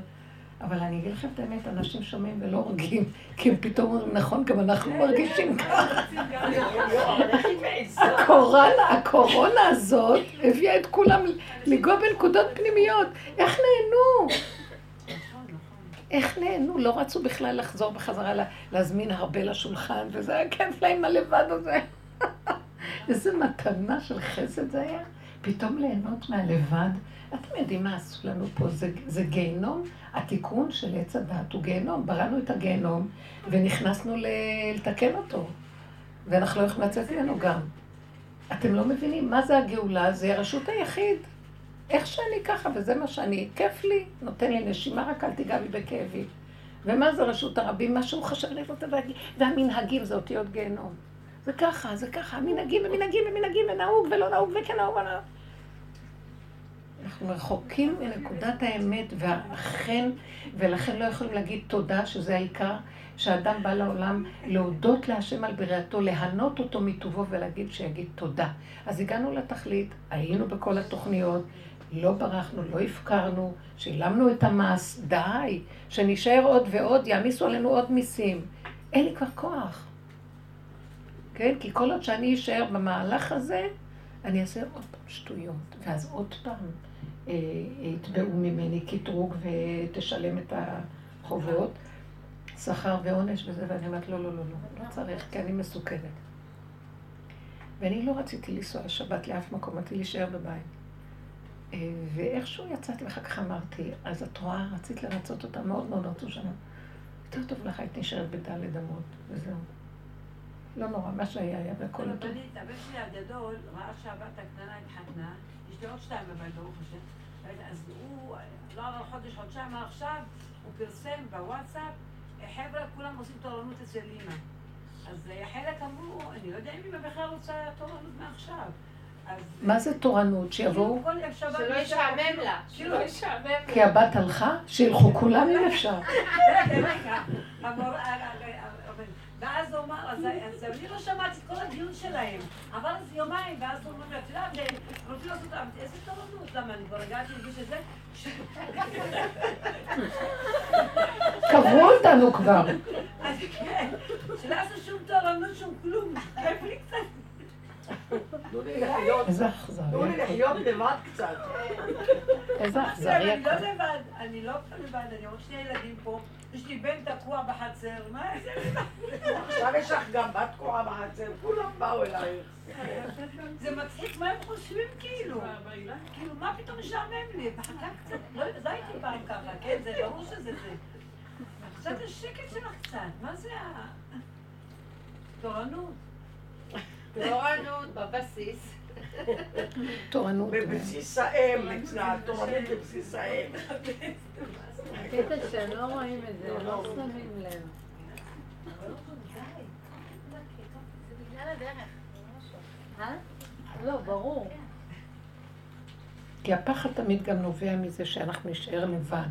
אבל אני אגיד לכם את האמת, אנשים שומעים ולא הורגים, כי הם פתאום אומרים, נכון, גם אנחנו מרגישים ככה. הקורונה הזאת הביאה את כולם לגוע בנקודות פנימיות. איך נהנו? איך נהנו? לא רצו בכלל לחזור בחזרה, להזמין הרבה לשולחן, וזה היה כיף להם הלבד הזה. איזה מתנה של חסד זה היה. פתאום ליהנות מהלבד. אתם יודעים מה עשו לנו פה? זה, זה גיהנום. התיקון של עץ הדת הוא גיהנום. בראנו את הגיהנום ונכנסנו. לתקן אותו. ואנחנו לא יכולים לצאת ממנו גם. אתם לא מבינים מה זה הגאולה? זה הרשות היחיד. איך שאני ככה, וזה מה שאני, כיף לי, נותן לי נשימה, רק אל תיגע בי בכאבי. ומה זה רשות הרבים? מה שהוא חשב לי והמנהגים זה אותיות גיהנום. זה ככה, זה ככה, מנהגים ומנהגים ומנהגים, ונהוג ולא נהוג וכן נהוג ונהוג. אנחנו רחוקים מנקודת האמת והחן, ולכן לא יכולים להגיד תודה, שזה העיקר, שאדם בא לעולם להודות להשם על בריאתו, להנות אותו מטובו ולהגיד שיגיד תודה. אז הגענו לתכלית, היינו בכל התוכניות, לא ברחנו, לא הפקרנו, שילמנו את המס, די, שנשאר עוד ועוד, יעמיסו עלינו עוד מיסים. אין לי כבר כוח. כן? כי כל עוד שאני אשאר במהלך הזה, אני אעשה עוד פעם שטויות, ואז עוד פעם יתבעו ממני קטרוג ותשלם את החובות, שכר ועונש וזה, ואני אומרת, לא, לא, לא, לא, לא צריך, כי אני מסוכנת. ואני לא רציתי לנסוע לשבת לאף מקום, רציתי להישאר בבית. אה, ואיכשהו יצאתי, ואחר כך אמרתי, אז את רואה, רצית לרצות אותה, מאוד מאוד רצו שנה. יותר טוב לך היית נשארת בדלת אמות, וזהו. לא נורא, מה שהיה היה והכל טוב. הבן שלי הגדול ראה שהבת הקטנה התחתנה, יש לי עוד שתיים בבית, ברוך השם. אז הוא, לא עבר חודש, חודשיים עכשיו, הוא פרסם בוואטסאפ, חבר'ה, כולם עושים תורנות אצל אימא. אז חלק אמרו, אני לא יודע אם אימא בכלל רוצה תורנות מעכשיו. מה זה תורנות? שיבואו? שלא ישעמם לה. שלא ישעמם לה. כי הבת הלכה? שילכו כולם אם אפשר. ואז הוא אמר, אז אני לא שמעתי את כל הדיון שלהם. אבל זה יומיים, ואז הוא אומר, את יודעת, רוצים לעשות איזה תורנות? למה, אני כבר הגעתי להגיש את זה? קברו אותנו כבר. אז כן, שלא יעשו שום תורנות, שום כלום. כיף לי קצת. איזה. תנו לי לחיות לבד קצת. איזה אכזרי. אני לא לבד, אני לא לבד, אני עוד שני ילדים פה. יש לי בן תקוע בחצר, מה זה? עכשיו יש לך גם בת תקועה בחצר, כולם באו אלייך. זה מצחיק, מה הם חושבים כאילו? כאילו, מה פתאום משעמם לי? מחכה קצת, לא יודעת, הייתי פעם ככה, כן? זה ברור שזה זה. קצת השקט שלך קצת, מה זה ה... תורנות. תורנות בבסיס. תורנות. בבסיס האם, אצלה, תורנות בבסיס האם. הקטע שהם לא רואים את זה, לא שמים לב. לא, ברור. כי הפחד תמיד גם נובע מזה שאנחנו נשאר לבד.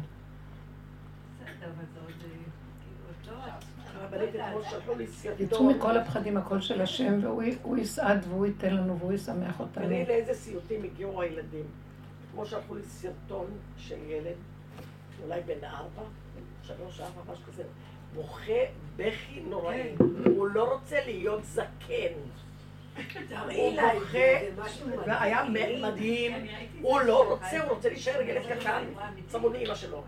יצאו מכל הפחדים הכל של השם, והוא יסעד והוא ייתן לנו והוא ישמח אותנו. תראי לאיזה סיוטים הגיעו הילדים. כמו שלחו לי סרטון של ילד, אולי בן ארבע, שלוש, ארבע, משהו כזה, בוכה בכי נוראי. הוא לא רוצה להיות זקן. הוא בוכה, והיה מדהים, הוא לא רוצה, הוא רוצה להישאר ילד קטן, צמוד לאמא שלו.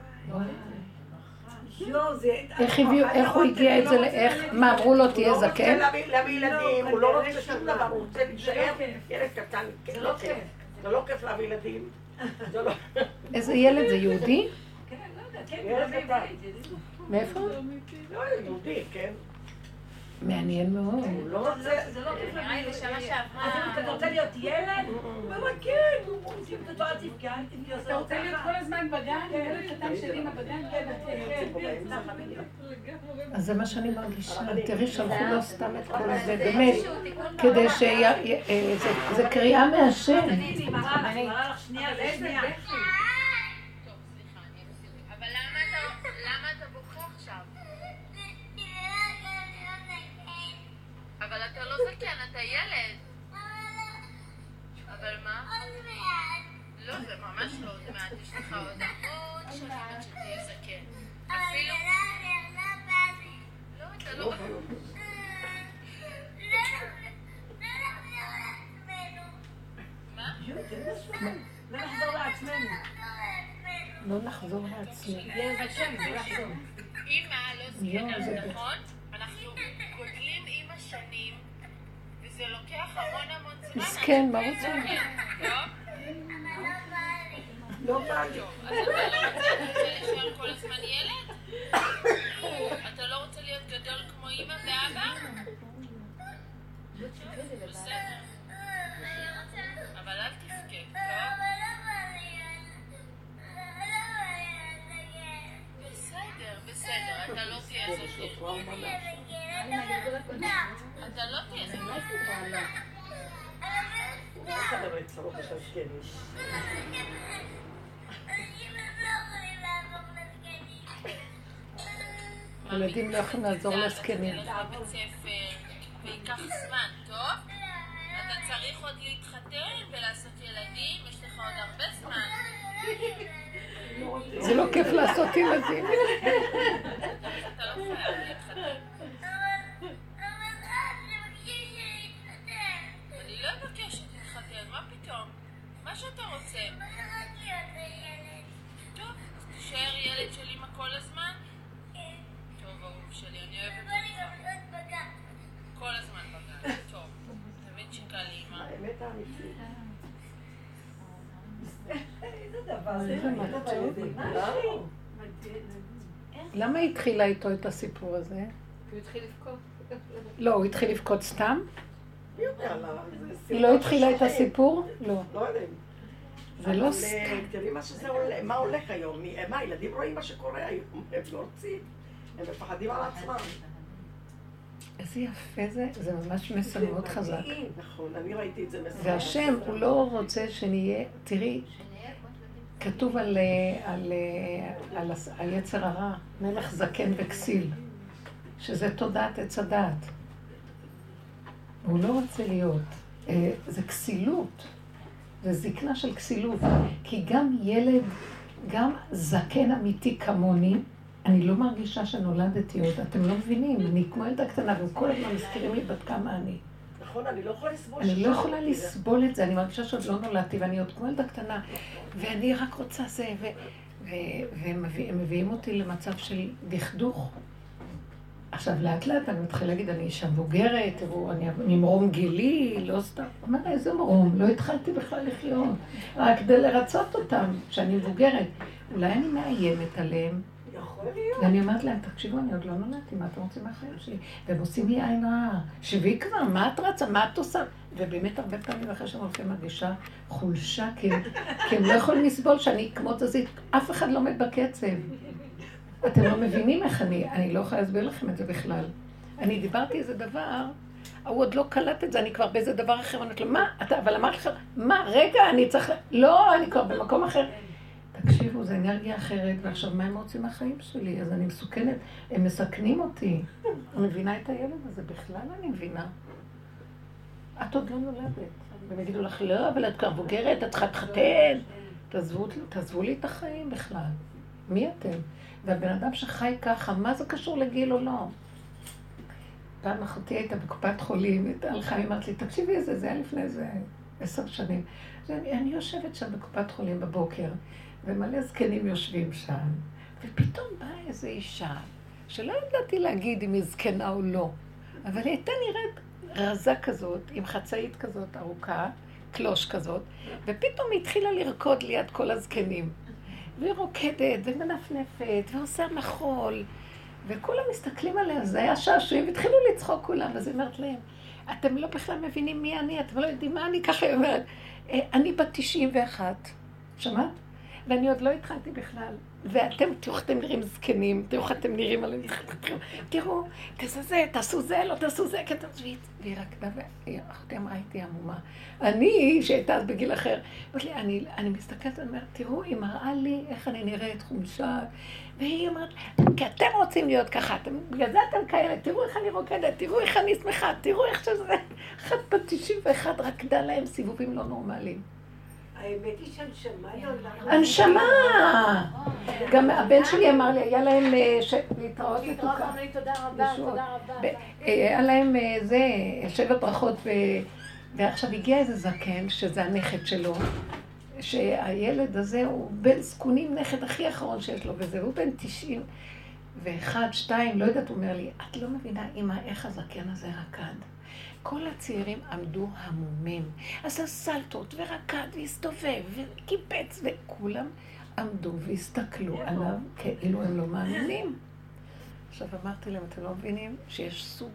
איך הביאו, איך הוא הגיע את זה, איך, מה אמרו לו תהיה זקן? הוא לא רוצה להביא ילדים, הוא לא רוצה שום דבר, הוא רוצה להישאר ילד קטן. זה לא כיף. זה לא כיף להביא ילדים. איזה ילד זה יהודי? כן, לא יודעת, כן, מאיפה? לא, יהודי, כן. מעניין מאוד. הוא לא רוצה... זה לא כיף להביא ילד. אתה רוצה להיות ילד? הוא אומר, כן, הוא רוצה להיות תבכה, אל תבכה, אתה רוצה להיות כל הזמן בגן? ילד קטן של אימא בגן? אז זה מה שאני מרגישה. תראי, שלחו לו סתם את כל זה, באמת, כדי ש... זה קריאה מהשם. אני מראה לך שנייה ושנייה. אבל לא זקן, אתה ילד. אבל מה? לא, זה ממש לא עוד מעט, יש לך עוד המון שנים עד שתהיה זקן. לא נחזור לעצמנו. לא נחזור לעצמנו. אימא לא זקנה, נכון? אנחנו גודלים עם השנים, וזה לוקח המון המון זמן. מסכן, מה רוצה? לא? לא בא לי. אז אתה לא רוצה להישאר כל הזמן ילד? אתה לא רוצה להיות גדול כמו אימא ואבא? בסדר. אבל אל תבכה, טוב? לא לא. ילדים לא יכולים לעזור לזקנים. לבית ספר, וייקח זמן, טוב? אתה צריך עוד להתחתן ולעשות ילדים, יש לך עוד הרבה זמן. זה לא כיף לעשות ילדים. לא לא כל הזמן? בגן, טוב. שקל. האמת האמיתית. איזה דבר זה? למה? היא התחילה איתו את הסיפור הזה? הוא התחיל לבכות. לא, הוא התחיל לבכות סתם? היא לא התחילה את. הסיפור? לא. לא. זה לא סתם. אה, תראי מה שזה עולה, מה הולך היום. מי- מה, הילדים רואים מה שקורה היום, הם לא רוצים. הם מפחדים על עצמם. איזה יפה זה, זה ממש מסר מאוד חזק. נכון, אני ראיתי את זה מסר. והשם, הוא לא רוצה שנהיה, תראי, כתוב על, אה, על, אה, על היצר הרע, מלך זקן וכסיל, שזה תודעת עץ הדעת. הוא לא רוצה להיות, אה, זה כסילות, זה זקנה של כסילות, כי גם ילד, גם זקן אמיתי כמוני, אני לא מרגישה שנולדתי עוד, אתם לא מבינים, אני כמו ילדה קטנה, והם כל הזמן מזכירים לי בת כמה אני. נכון, אני לא יכולה לסבול אני לא יכולה. לסבול את זה, אני מרגישה שעוד לא נולדתי, ואני עוד כמו ילדה קטנה, ואני רק רוצה זה, והם מביא- הם מביאים אותי למצב של דכדוך. עכשיו, לאט לאט אני מתחילה להגיד, אני אישה מבוגרת, תראו, אני ממרום גילי, לא סתם. אומר, איזה מרום? לא התחלתי בכלל לחיות, רק כדי לרצות אותם, שאני מבוגרת. אולי אני מאיימת עליהם. ואני אומרת להם, תקשיבו, אני עוד לא נולדתי, מה אתם רוצים מהחיים שלי? והם עושים לי עין רעה. שבי כבר, מה את רצה? מה את עושה? ובאמת הרבה פעמים אחרי שהם הולכים מרגישה חולשה, כי הם, לא יכולים לסבול שאני כמו תזית, אף אחד לא מת בקצב. אתם לא מבינים איך אני, אני לא יכולה להסביר לכם את זה בכלל. אני דיברתי איזה דבר, הוא עוד לא קלט את זה, אני כבר באיזה דבר אחר, אני אומרת לו, מה, אתה, אבל אמרתי לך, מה, רגע, אני צריך, לא, אני כבר במקום אחר. תקשיבו, זה אנרגיה אחרת, ועכשיו מה הם רוצים מהחיים שלי? אז אני מסוכנת, הם מסכנים אותי. אני מבינה את הילד הזה, בכלל אני מבינה. את עוד לא נולדת. והם יגידו לך, לא, אבל את כבר בוגרת, את להתחתן. תעזבו, תעזבו לי את החיים בכלל. מי אתם? והבן אדם שחי ככה, מה זה קשור לגיל או לא? פעם אחותי הייתה בקופת חולים, הייתה הלכה, היא אמרת לי, תקשיבי איזה, זה היה לפני איזה עשר שנים. ואני, אני יושבת שם בקופת חולים בבוקר, ומלא זקנים יושבים שם, ופתאום באה איזו אישה, שלא ידעתי להגיד אם היא זקנה או לא, אבל היא הייתה נראית רזה כזאת, עם חצאית כזאת ארוכה, קלוש כזאת, ופתאום היא התחילה לרקוד ליד כל הזקנים. והיא רוקדת ומנפנפת ועושה מחול, וכולם מסתכלים עליה, זה היה שעשועים, והתחילו לצחוק כולם, אז היא אומרת להם, אתם לא בכלל מבינים מי אני, אתם לא יודעים מה אני, ככה היא אומרת. "אה, אני בת 91, שמעת? ואני עוד לא התחלתי בכלל. ואתם, תראו איך אתם נראים זקנים, תראו איך אתם נראים עליהם, תראו, תעשו זה, תעשו זה, לא תעשו זה, כן, תעשו והיא רקדה, ואחותי אמרה, הייתי עמומה. אני, שהייתה אז בגיל אחר, אמרת לי, אני, אני מסתכלת, אני אומרת, תראו, היא מראה לי איך אני נראית חומשה, והיא אומרת, כי אתם רוצים להיות ככה, אתם, בגלל זה אתם כאלה, תראו איך אני רוקדת, תראו איך אני שמחה, תראו איך שזה, אחת בת 91 רקדה להם סיבובים לא נורמליים. האמת היא שהנשמה היא עולם. הנשמה! גם הבן שלי אמר לי, היה להם אה, להתראות מתוקה. תודה רבה, תודה רבה. אה, היה להם אה, זה, שבע ברכות, ועכשיו הגיע איזה זקן, שזה הנכד שלו, שהילד הזה הוא בן זקונים, נכד הכי אחרון שיש לו, וזה, הוא בן תשעים ואחד, שתיים, לא יודעת, הוא אומר לי, את לא מבינה, אמא, איך הזקן הזה רקד. כל הצעירים עמדו המומים. עשה סלטות ורקד והסתובב וקיפץ, וכולם עמדו והסתכלו עליו כאילו הם לא מאמינים. עכשיו אמרתי להם, אתם לא מבינים שיש סוג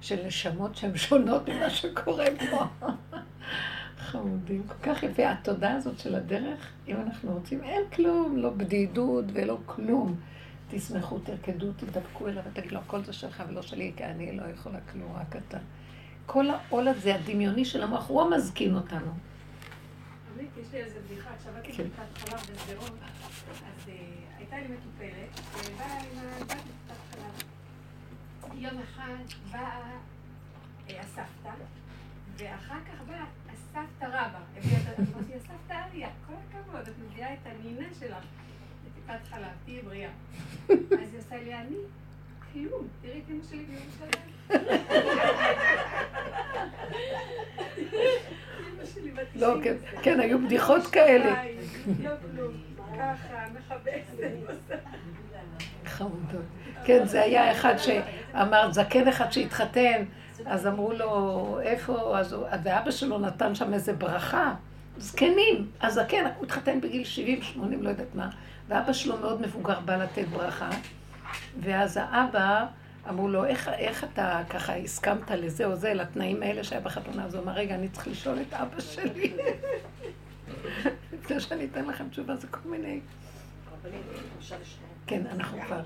של נשמות שהן שונות ממה שקורה פה. חמודים, כל כך יפה. התודה הזאת של הדרך, אם אנחנו רוצים, אין כלום, לא בדידות ולא כלום. תשמחו, תרקדו, תדבקו אליו ותגידו הכל זה שלך ולא שלי, כי אני לא יכולה כלום, רק אתה. כל העול הזה, הדמיוני של המוח, הוא המזקין אותנו. יש לי איזה בדיחה, כשעבדתי כן. בבדיקת חלב בשדרות, אז אה, הייתה לי מטופלת, ובאה עם הבת בבדיקת חלב. יום אחד באה אה, הסבתא, ואחר כך באה הסבתא רבא. אמרתי, הסבתא אריה, כל הכבוד, את מביאה את הנינה שלך לטיפת חלב, תהיי בריאה. אז היא עושה לי, אני כלום, תראי את אמא שלי בירושלים. לא, כן, כן, היו בדיחות כאלה. לא. חמודות. כן, זה היה אחד שאמר, זקן אחד שהתחתן, אז אמרו לו, איפה, אז ואבא שלו נתן שם איזה ברכה. זקנים, הזקן, הוא התחתן בגיל 70-80, לא יודעת מה, ואבא שלו מאוד מבוגר, בא לתת ברכה, ואז האבא, אמרו לו, איך, איך אתה ככה הסכמת לזה או זה, לתנאים האלה שהיה בחתונה? אז הוא אמר, רגע, אני צריך לשאול את אבא שלי. לפני שאני אתן לכם תשובה, זה כל מיני... כן, אנחנו כבר.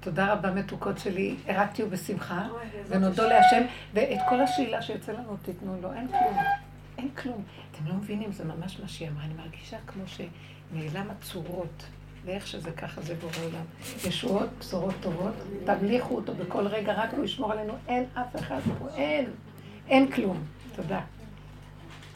תודה רבה, מתוקות שלי. רק תהיו בשמחה, ונודו להשם, ואת כל השאלה שיוצא לנו תיתנו לו, אין כלום. אין כלום. אתם לא מבינים, זה ממש מה שהיא אמרה. אני מרגישה כמו שנעלם הצורות. ואיך שזה ככה זה בורא עולם. ישועות, בשורות טובות, תמליכו אותו בכל רגע, רק הוא ישמור עלינו, אין אף אחד פה, אין, אין כלום. תודה.